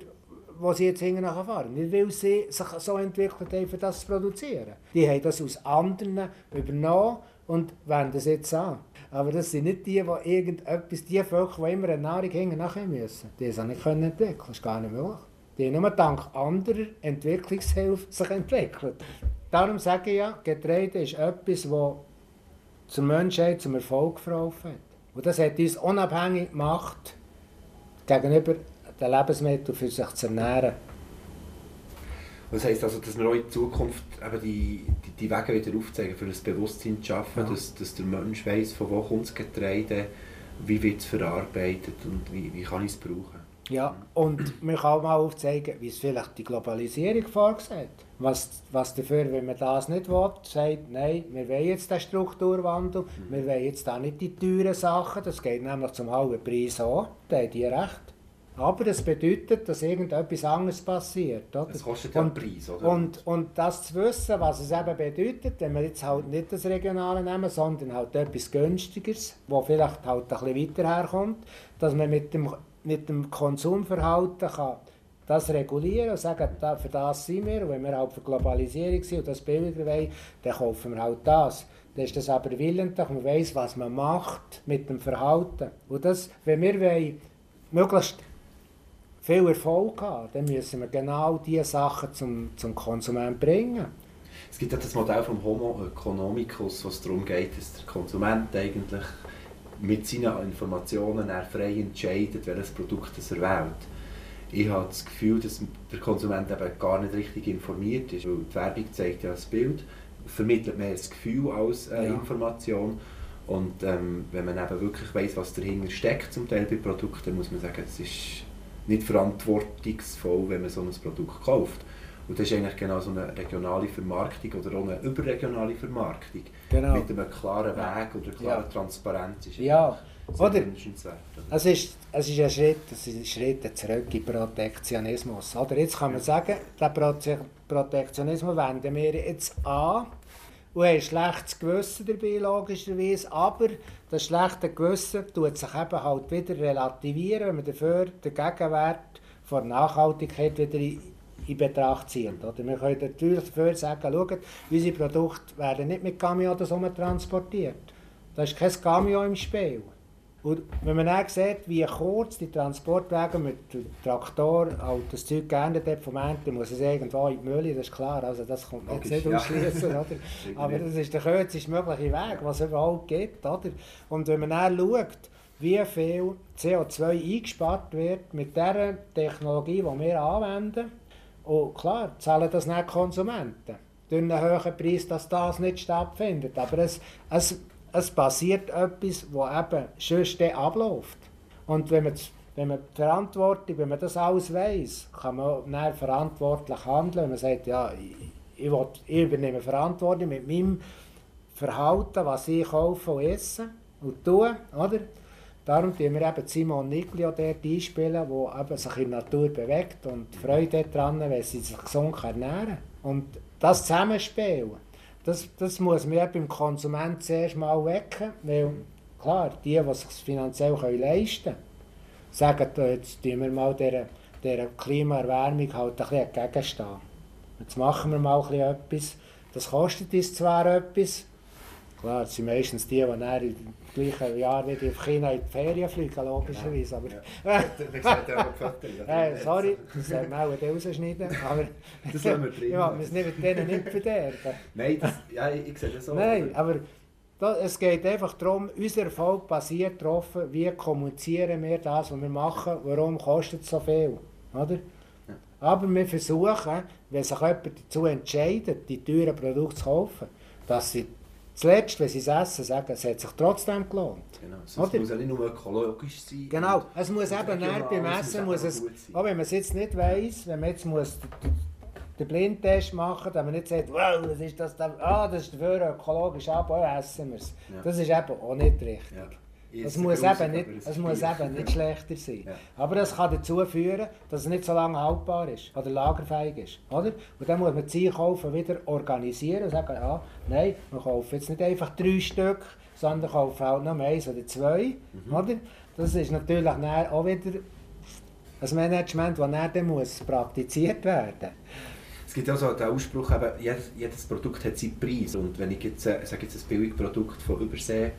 wo sie jetzt hinten fahren? Nicht, weil sie sich so entwickelt haben, für das zu produzieren. Die haben das aus anderen übernommen und wenden das jetzt an. Aber das sind nicht die, die irgendetwas, die Völker, die immer eine Nahrung hinten nachher müssen. Die haben nicht entwickeln Das ist gar nicht möglich. Die haben nur dank anderer Entwicklungshilfe sich entwickelt. Darum sage ich ja, Getreide ist etwas, das zur Menschheit, zum Erfolg verholfen hat. Und das hat uns unabhängig gemacht gegenüber den Lebensmitteln für sich zu ernähren. Das heisst also, dass wir auch in Zukunft eben die, die, die Wege wieder aufzeigen, für das Bewusstsein zu schaffen, ja. dass, dass der Mensch weiß, von wo kommt das Getreide, wie wird es verarbeitet und wie, wie kann ich es brauchen. Ja, und man kann auch mal aufzeigen, wie es vielleicht die Globalisierung vorsieht. Was, was dafür, wenn man das nicht will, sagt, nein, wir wollen jetzt den Strukturwandel, mhm. wir wollen jetzt auch nicht die teuren Sachen, das geht nämlich zum halben Preis an, da haben die recht. Aber es bedeutet, dass irgendetwas anderes passiert. Oder? Es kostet ja einen Preis, oder? Und, und das zu wissen, was es eben bedeutet, wenn wir jetzt halt nicht das Regionale nehmen, sondern halt etwas Günstigeres, wo vielleicht halt ein bisschen weiter herkommt, dass man mit dem, mit dem Konsumverhalten kann das regulieren und sagen, für das sind wir. Und wenn wir halt für Globalisierung sind und das billiger wollen, dann kaufen wir halt das. Dann ist das aber willentlich, man weiß, was man macht mit dem Verhalten. Und das, wenn wir wollen, möglichst viel Erfolg haben, dann müssen wir genau diese Sachen zum, zum Konsumenten bringen. Es gibt ja das Modell vom Homo economicus, was darum geht, dass der Konsument eigentlich mit seinen Informationen frei entscheidet, welches Produkt er wählt. Ich habe das Gefühl, dass der Konsument eben gar nicht richtig informiert ist, weil die Werbung zeigt ja das Bild, vermittelt mehr das Gefühl als äh, ja. Information. Und ähm, wenn man eben wirklich weiß, was dahinter steckt, zum Teil bei Produkten, dann muss man sagen, es ist nicht verantwortungsvoll, wenn man so ein Produkt kauft. Und das ist eigentlich genau so eine regionale Vermarktung oder auch eine überregionale Vermarktung. Genau. Mit einem klaren Weg oder klaren ja. Transparenz. Ist ja, oder? Es ist, es ist ein Schritt, es ist ein Schritt zurück in Protektionismus. Oder jetzt kann man sagen, den Protektionismus wenden wir jetzt an und haben ein schlechtes Gewissen dabei, logischerweise. Aber das schlechte Gewissen tut sich eben halt wieder relativieren, wenn man dafür den Gegenwert von Nachhaltigkeit wieder in, in Betracht zieht. Oder wir können natürlich dafür sagen, schaut, unsere Produkte werden nicht mit Camion oder so transportiert. Da ist kein Camion im Spiel. Und wenn man dann sieht, wie kurz die Transportwege mit dem Traktor halt das Zeug geändert hat vom Ende, muss es irgendwo in die Mühle, das ist klar, also das kommt jetzt nicht ja. ausschließen, oder? Aber das ist der kürzeste mögliche Weg, was es überhaupt gibt, oder? Und wenn man dann schaut, wie viel CO2 eingespart wird mit der Technologie, die wir anwenden, und klar, zahlen das nicht Konsumenten durch einen höheren Preis, dass das nicht stattfindet. Aber es, es es passiert etwas, das eben sonst abläuft. Und wenn man, wenn man die Verantwortung, wenn man das alles weiss, kann man dann verantwortlich handeln. Wenn man sagt, ja, ich, will, ich übernehme Verantwortung mit meinem Verhalten, was ich kaufe und esse und tue, oder? Darum tun wir eben Simon Niglio dort einspielen, der sich in der Natur bewegt und Freude daran, wenn sie sich gesund ernähren. Und das Zusammenspielen, das, das muss man beim Konsumenten zuerst mal wecken, weil klar, die, die sich finanziell leisten können, sagen, jetzt tun wir mal dieser, dieser Klimaerwärmung halt ein bisschen entgegenstehen. Jetzt machen wir mal ein etwas, das kostet uns zwar etwas, klar, es sind meistens die, die gleichen Jahr wieder auf China in die Ferien fliegen, logischerweise. Aber, ja. äh, sorry, das sollten wir auch rausschneiden. Aber das lassen wir drin. Ja, wir müssen denen nicht verderben. Nein, das, ja, ich sehe das so. Nein, aber da, es geht einfach darum, unser Erfolg basiert darauf, wie kommunizieren wir das, was wir machen, warum kostet es so viel. Oder? Ja. Aber wir versuchen, wenn sich jemand dazu entscheidet, die teuren Produkte zu kaufen, dass sie Zuletzt, wenn sie es essen, sagen, es hat sich trotzdem gelohnt. Genau, es muss ja nicht nur ökologisch sein. Genau, es muss eben näher beim Essen, muss es, auch wenn man es jetzt nicht weiss, wenn man jetzt muss den Blindtest machen muss, dass man nicht sagt, wow, das ist das, ah, das ist dafür ökologisch, aber essen wir es. Ja. Das ist eben auch nicht richtig. Ja. Es muss, eben nicht, es muss eben nicht schlechter sein. Ja. Aber das kann dazu führen, dass es nicht so lange haltbar ist oder lagerfähig ist. Oder? Und dann muss man die Einkaufen wieder organisieren und sagen, ja, nein, wir kaufen jetzt nicht einfach drei Stück, sondern kaufen auch noch eins oder zwei. Mhm. Oder? Das ist natürlich auch wieder ein Management, das dann muss praktiziert werden es gibt also den Ausspruch, eben, jedes, jedes Produkt hat seinen Preis. Und wenn ich jetzt, äh, sage jetzt ein Billigprodukt von Übersee,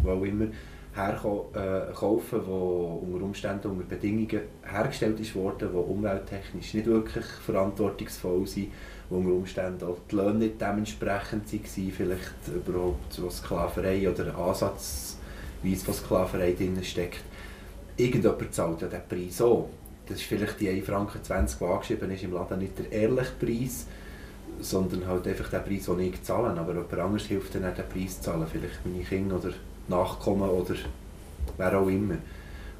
wo auch immer, herkaufen, äh, unter Umständen, unter Bedingungen hergestellt ist die umwelttechnisch nicht wirklich verantwortungsvoll sind, wo unter Umständen auch die Löhne nicht dementsprechend waren, vielleicht überhaupt so Sklaverei oder Ansatzweise von Sklaverei drin steckt. Irgendjemand zahlt ja diesen Preis auch. Das ist vielleicht die 1,20 Franken, die angeschrieben ist im Laden, nicht der ehrliche Preis, sondern halt einfach der Preis, den ich zahle. Aber jemand anderes hilft dann den Preis zu zahlen, vielleicht meine Kinder oder Nachkommen oder wer auch immer.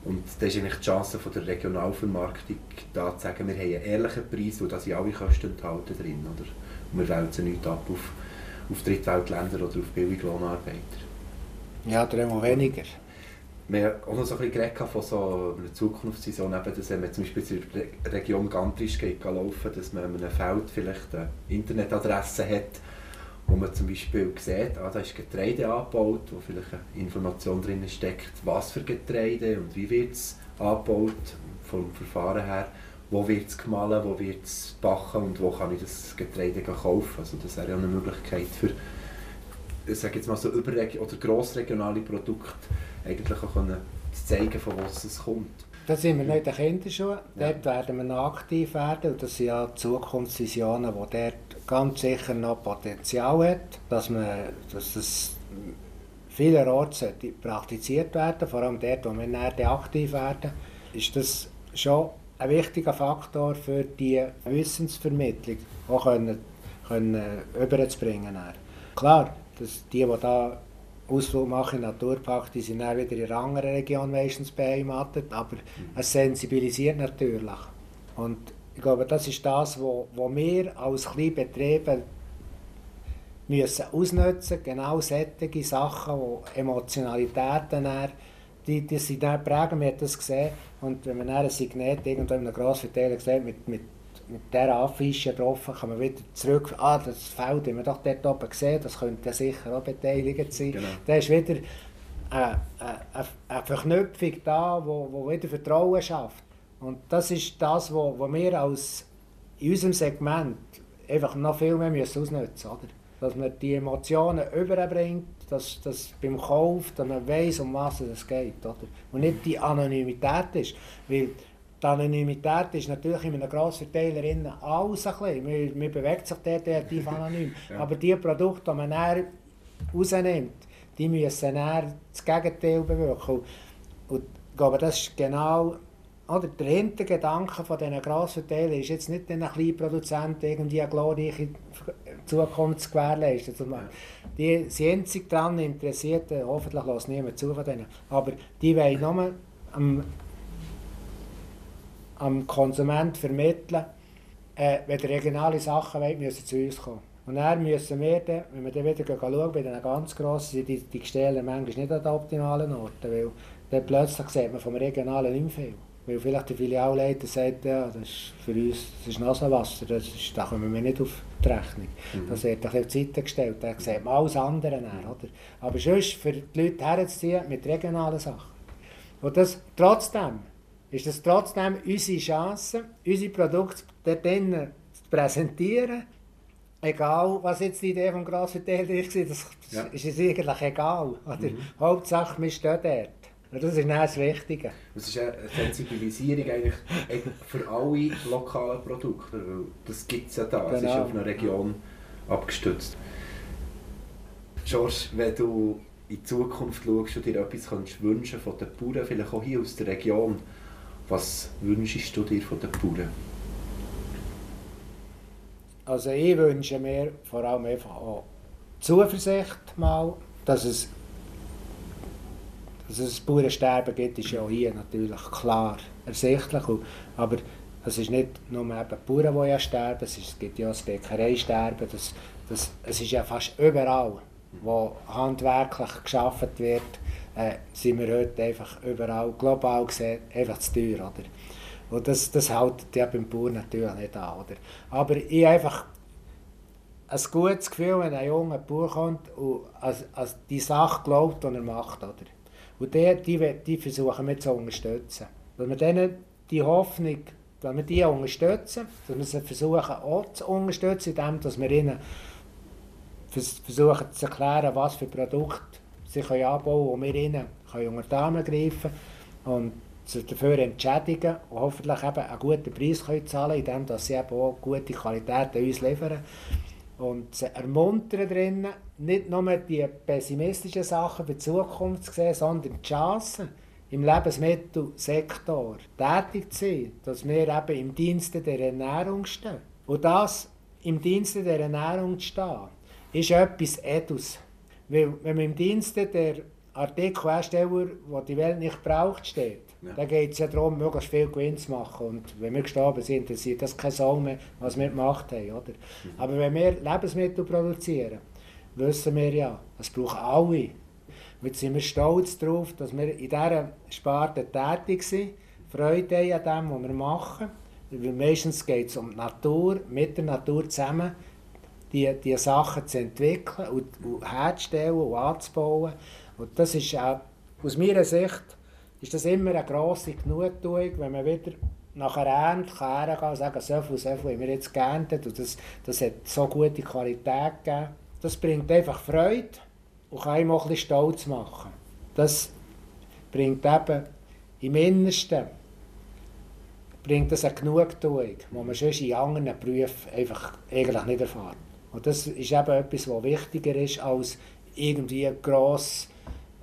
Und das ist eigentlich die Chance von der Regionalvermarktung, da zu sagen, wir haben einen ehrlichen Preis, wo das alle Kosten enthalten drin, oder? Und wir wälzen nichts ab auf, auf Drittweltländer oder auf Billiglohnarbeiter. Ja, oder immer weniger. wir haben auch noch so ein bisschen geredet von so einer Zukunftssaison, eben, dass wenn man zum Beispiel in der Region Gantrisch geht laufen, dass man an einem Feld vielleicht eine Internetadresse hat, wo man zum Beispiel sieht, ah, da ist Getreide angebaut, wo vielleicht eine Information drin steckt, was für Getreide und wie wird es angebaut, vom Verfahren her, wo wird es gemahlen, wo wird es backen und wo kann ich das Getreide kaufen. Also das wäre ja eine Möglichkeit für ich sage jetzt mal so überreg oder grossregionale Produkte eigentlich auch können zu zeigen, von was es kommt. Da sind wir noch in den Kinderschuhen. Dort werden wir noch aktiv werden. Und das sind ja Zukunftsvisionen, wo dort ganz sicher noch Potenzial hat, dass, man, dass das vielerorts praktiziert werden vor allem dort, wo wir näher aktiv werden, ist das schon ein wichtiger Faktor für die Wissensvermittlung auch können, können überzubringen. Klar, dass die, die da Ausflug machen in Naturpark, die sind dann wieder in einer anderen Region meistens beheimatet, aber es sensibilisiert natürlich. Und ich glaube, das ist das, was wir als Kleinbetriebe müssen ausnutzen genau solche Sachen, die Emotionalitäten die, die sind dann prägen, wir haben das gesehen. Und wenn man dann ein Signet irgendwo in einem Grossverteiler sieht, mit, mit mit dieser Affische drauf kann man wieder zurück, ah, das Feld haben wir doch dort oben gesehen, das könnte sicher auch beteiligt sein. Genau. Da ist wieder eine, eine, eine Verknüpfung da, wo, wo wieder Vertrauen schafft. Und das ist das, was wir als, in unserem Segment einfach noch viel mehr müssen ausnutzen müssen. Dass man die Emotionen überbringt, dass, dass beim Kauf dass man weiß, um was es geht. Oder? Und nicht die Anonymität ist. Weil die Anonymität ist natürlich in einem Grossverteiler innen alles ein bisschen. Man, man bewegt sich dort relativ anonym. ja. Aber die Produkte, die man dann rausnimmt, die müssen dann das Gegenteil bewirken. Und ich glaube, das ist genau oder der Hintergedanke von diesen Grossverteilern ist jetzt nicht den kleinen Produzenten irgendwie eine glorreiche Zukunft zu gewährleisten. Die sind einzig daran interessiert, hoffentlich lässt niemand zu von denen, aber die wollen nur am am Konsument vermitteln, äh, wenn ihr regionale Sachen wollt, müssen zu uns kommen. Und dann müssen wir, dann, wenn wir dann wieder schauen, bei den ganz grossen, sind die, die Gestelle manchmal nicht an den optimalen Orten, weil dann plötzlich sieht man vom Regionalen nicht viel. Weil vielleicht der Filialleiter sagt, ja, das ist für uns das ist Nasenwasser, das ist, da kommen wir nicht auf die Rechnung. Mhm. Das wird auf die Seite gestellt, da sieht man alles andere nach, oder? Aber sonst für die Leute herzuziehen mit regionalen Sachen. Und das trotzdem ist das trotzdem unsere Chance, unsere Produkte dort zu präsentieren. Egal, was jetzt die Idee vom Grossverteiler ist, das ja. ist es eigentlich egal. Oder? Mhm. Hauptsache, wir stehen dort. Und das ist das Wichtige. Das ist eine Sensibilisierung eigentlich für alle lokalen Produkte. Das gibt es ja da. Genau. Es ist genau. auf eine Region abgestützt. George, wenn du in die Zukunft schaust und dir etwas wünschen von den Bauern, vielleicht auch hier aus der Region, was wünschst du dir von den Bauern? Also ich wünsche mir vor allem einfach auch Zuversicht mal, dass es, dass es Bauernsterben gibt, ist ja hier natürlich klar ersichtlich. Aber es ist nicht nur die Bauern, die ja sterben, es gibt ja das Bäckereisterben, das, das, es ist ja fast überall, wo handwerklich geschaffen wird, äh, sind wir heute einfach überall, global gesehen, einfach zu teuer. Oder? Und das, das hält ja beim Bauern natürlich nicht an. Oder? Aber ich einfach ein gutes Gefühl, wenn ein junger Bauer kommt und als, als die Sache glaubt, die er macht. Oder? Und die, die, die versuchen wir zu unterstützen. Wenn wir denen die Hoffnung, wenn wir die unterstützen, dass wir sie versuchen auch zu unterstützen, indem dass wir ihnen versuchen zu erklären, was für Produkte sie können anbauen und wir ihnen können unter die Arme greifen und sie dafür entschädigen und hoffentlich eben einen guten Preis können zahlen indem sie eben auch gute Qualität an uns liefern. Und sie ermuntern drinnen, nicht nur die pessimistischen Sachen für die Zukunft zu sehen, sondern die Chancen im Lebensmittelsektor tätig zu sein, dass wir eben im Dienste der Ernährung stehen. Und das im Dienste der Ernährung zu stehen, ist etwas Edus. Weil, wenn man im Dienste der Artikelhersteller, der die Welt nicht braucht, steht, ja. dann geht es ja darum, möglichst viel Gewinn zu machen. Und wenn wir gestorben sind, interessiert das keine Sau mehr, was wir gemacht haben. Oder? Mhm. Aber wenn wir Lebensmittel produzieren, wissen wir ja, es braucht alle. Und jetzt sind wir stolz darauf, dass wir in dieser Sparte tätig sind, Freude haben an dem, was wir machen. Weil meistens geht es um die Natur, mit der Natur zusammen die, die Sachen zu entwickeln und, und herzustellen und anzubauen. Und das ist auch, aus meiner Sicht ist das immer eine grosse Genugtuung, wenn man wieder nach einer Ernte kann und sagen, so viel, so viel haben wir jetzt geerntet und das, das hat so gute Qualität gegeben. Das bringt einfach Freude und kann einem auch ein bisschen stolz machen. Das bringt eben im Innersten bringt das eine Genugtuung, die man sonst in anderen Berufen einfach eigentlich nicht erfährt. Und das ist eben etwas, was wichtiger ist, als irgendwie gross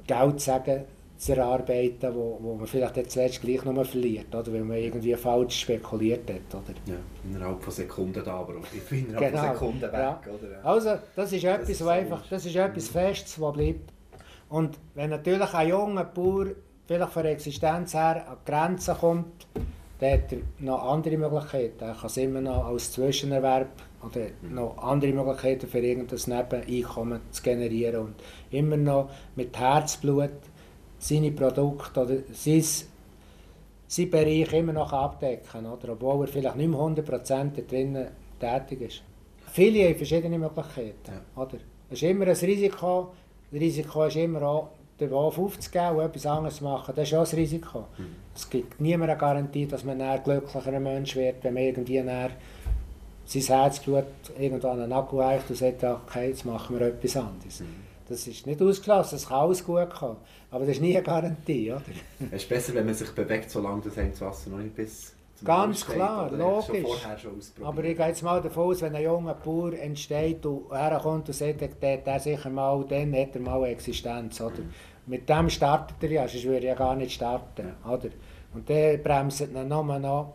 Geld sagen, zu erarbeiten, wo, wo man vielleicht jetzt zuletzt gleich nochmal verliert, oder? weil man irgendwie falsch spekuliert hat. Oder? Ja, innerhalb von Sekunden da, aber innerhalb genau. von Sekunden weg. Ja. Oder? Also das ist etwas, das ist, einfach, das ist etwas mhm. Festes, was bleibt. Und wenn natürlich ein junger Bauer vielleicht von der Existenz her an die Grenzen kommt, dann hat er noch andere Möglichkeiten. Er kann es immer noch als Zwischenerwerb oder noch andere Möglichkeiten für irgendein Nebeneinkommen zu generieren und immer noch mit Herzblut seine Produkte oder sein, seinen Bereich immer noch abdecken, oder? obwohl er vielleicht nicht mehr 100% drinnen tätig ist. Viele haben verschiedene Möglichkeiten. Oder? Es ist immer ein Risiko. Das Risiko ist immer auch, den Wolf aufzugeben und etwas anderes machen. Das ist auch ein Risiko. Mhm. Es gibt niemand eine Garantie, dass man ein glücklicher Mensch wird, wenn man irgendwie näher sein Herzblut irgendwo an einen Akku und sagt, okay, jetzt machen wir etwas anderes. Mhm. Das ist nicht ausgeschlossen, es kann alles gut kommen, aber das ist nie eine Garantie. Oder? Es ist besser, wenn man sich bewegt, solange das Wasser noch nicht bis Ganz klar, logisch. Aber ich gehe jetzt mal davon aus, wenn ein junger Bauer entsteht und herkommt und sagt, der, der sicher mal, dann hat er mal Existenz. Oder? Mhm. Mit dem startet er ja, sonst würde er ja gar nicht starten. Oder? Und dann bremst er noch noch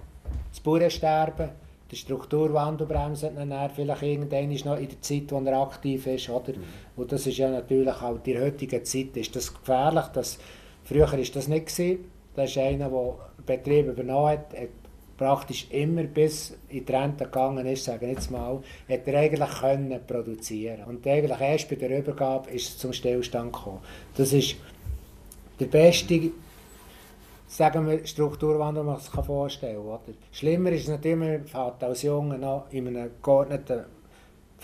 das Bauernsterben der Strukturwandel bremst ihn dann vielleicht irgendwann noch in der Zeit, wo er aktiv ist. Oder? Mhm. Und das ist ja natürlich auch in der heutigen Zeit ist das gefährlich. Das, früher war das nicht. Gewesen. Das ist einer, der Betrieb übernommen hat, hat praktisch immer bis in die Rente gegangen ist, sagen jetzt mal, hat er eigentlich können produzieren Und eigentlich erst bei der Übergabe ist es zum Stillstand gekommen. Das ist der beste sagen wir, Strukturwandel man sich vorstellen kann. Schlimmer ist es natürlich, man fängt als Junge noch in einem geordneten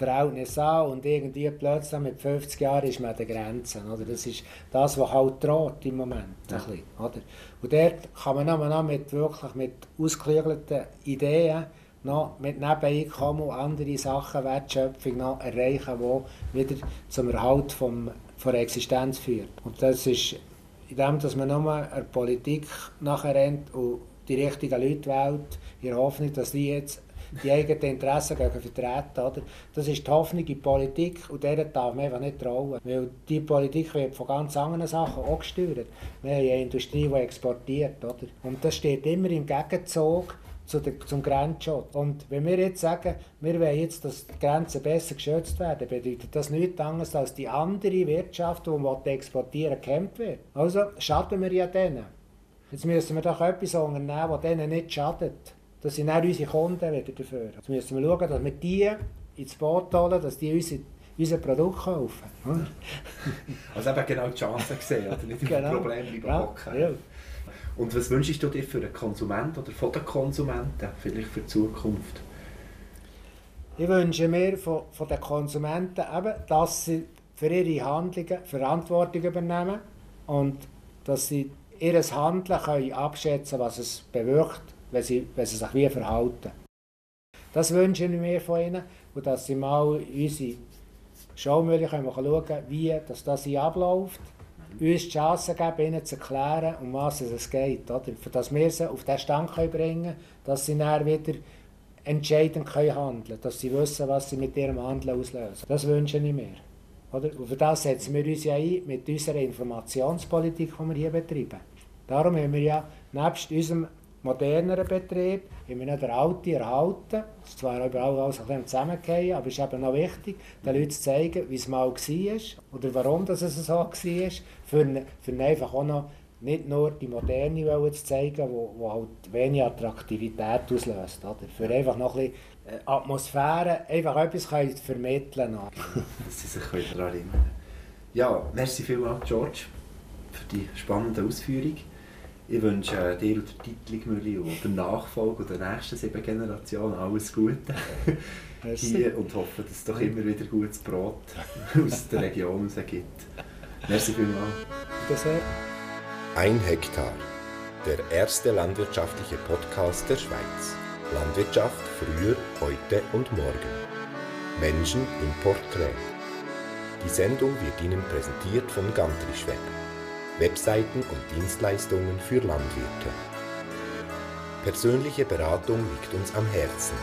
Verhältnis an und irgendwie plötzlich mit 50 Jahren ist man an den Grenzen. Oder? Das ist das, was halt droht im Moment. Ja. Ein bisschen, oder? Und dort kann man noch mit, wirklich mit ausgeklügelten Ideen noch mit Nebeneinkommen und andere Sachen, Wertschöpfung noch erreichen, die wieder zum Erhalt vom, von der Existenz führt. Und das ist indem dass man nur der Politik nachher rennt und die richtigen Leute wählt, in der Hoffnung, dass die jetzt die eigenen Interessen vertreten. Oder? Das ist die Hoffnung in die Politik und der darf man einfach nicht trauen. Weil die Politik wird von ganz anderen Sachen auch gesteuert. Wir haben eine Industrie, die exportiert. Oder? Und das steht immer im Gegenzug zu der, zum Grenzschutz. Und wenn wir jetzt sagen, wir wollen jetzt, dass die Grenzen besser geschützt werden, bedeutet das nichts anderes, als die andere Wirtschaft, die exportieren gekämpft wird. Also schaden wir ja denen. Jetzt müssen wir doch etwas unternehmen, das denen nicht schadet. Das sind auch unsere Kunden wieder dafür. Jetzt müssen wir schauen, dass wir die ins Boot holen, dass die unsere unser Produkt kaufen. also eben genau die Chance gesehen, oder nicht genau. im Problem bleiben ja. Und was wünschst du dir für den Konsumenten oder von den Konsumenten vielleicht für die Zukunft? Ich wünsche mir von, von den Konsumenten eben, dass sie für ihre Handlungen Verantwortung übernehmen und dass sie ihr Handeln können abschätzen können, was es bewirkt, wenn sie, wenn sie sich wie verhalten. Das wünsche ich mir von ihnen und dass sie mal unsere Schaumühle schauen können, wie das, hier abläuft uns die Chance geben, ihnen zu erklären, um was es geht. Oder? Dass wir sie auf den Stand können bringen können, dass sie dann wieder entscheidend können handeln können, dass sie wissen, was sie mit ihrem Handeln auslösen. Das wünsche ich mir. Oder? Und für das setzen wir uns ja ein mit unserer Informationspolitik, die wir hier betreiben. Darum haben wir ja nebst unserem moderneren Betrieb haben wir noch den alten erhalten. Es ist zwar überall alles ein bisschen zusammengefallen, aber es ist eben noch wichtig, den Leuten zu zeigen, wie es mal war oder warum es so war, für, für einfach auch noch nicht nur die Moderne zu zeigen, wo, wo halt wenig Attraktivität auslöst. Oder? Für einfach noch ein bisschen äh, Atmosphäre, einfach etwas können vermitteln Dass sie sich daran erinnern Ja, merci vielmals, George, für die spannende Ausführung. Ich wünsche dir und der Titligmühle und der Nachfolge und der nächsten sieben Generationen alles Gute hier und hoffe, dass es doch immer wieder gutes Brot aus der Region gibt. Merci vielmals. Ein Hektar. Der erste landwirtschaftliche Podcast der Schweiz. Landwirtschaft früher, heute und morgen. Menschen im Porträt. Die Sendung wird Ihnen präsentiert von Gantrischweb. Webseiten und Dienstleistungen für Landwirte. Persönliche Beratung liegt uns am Herzen.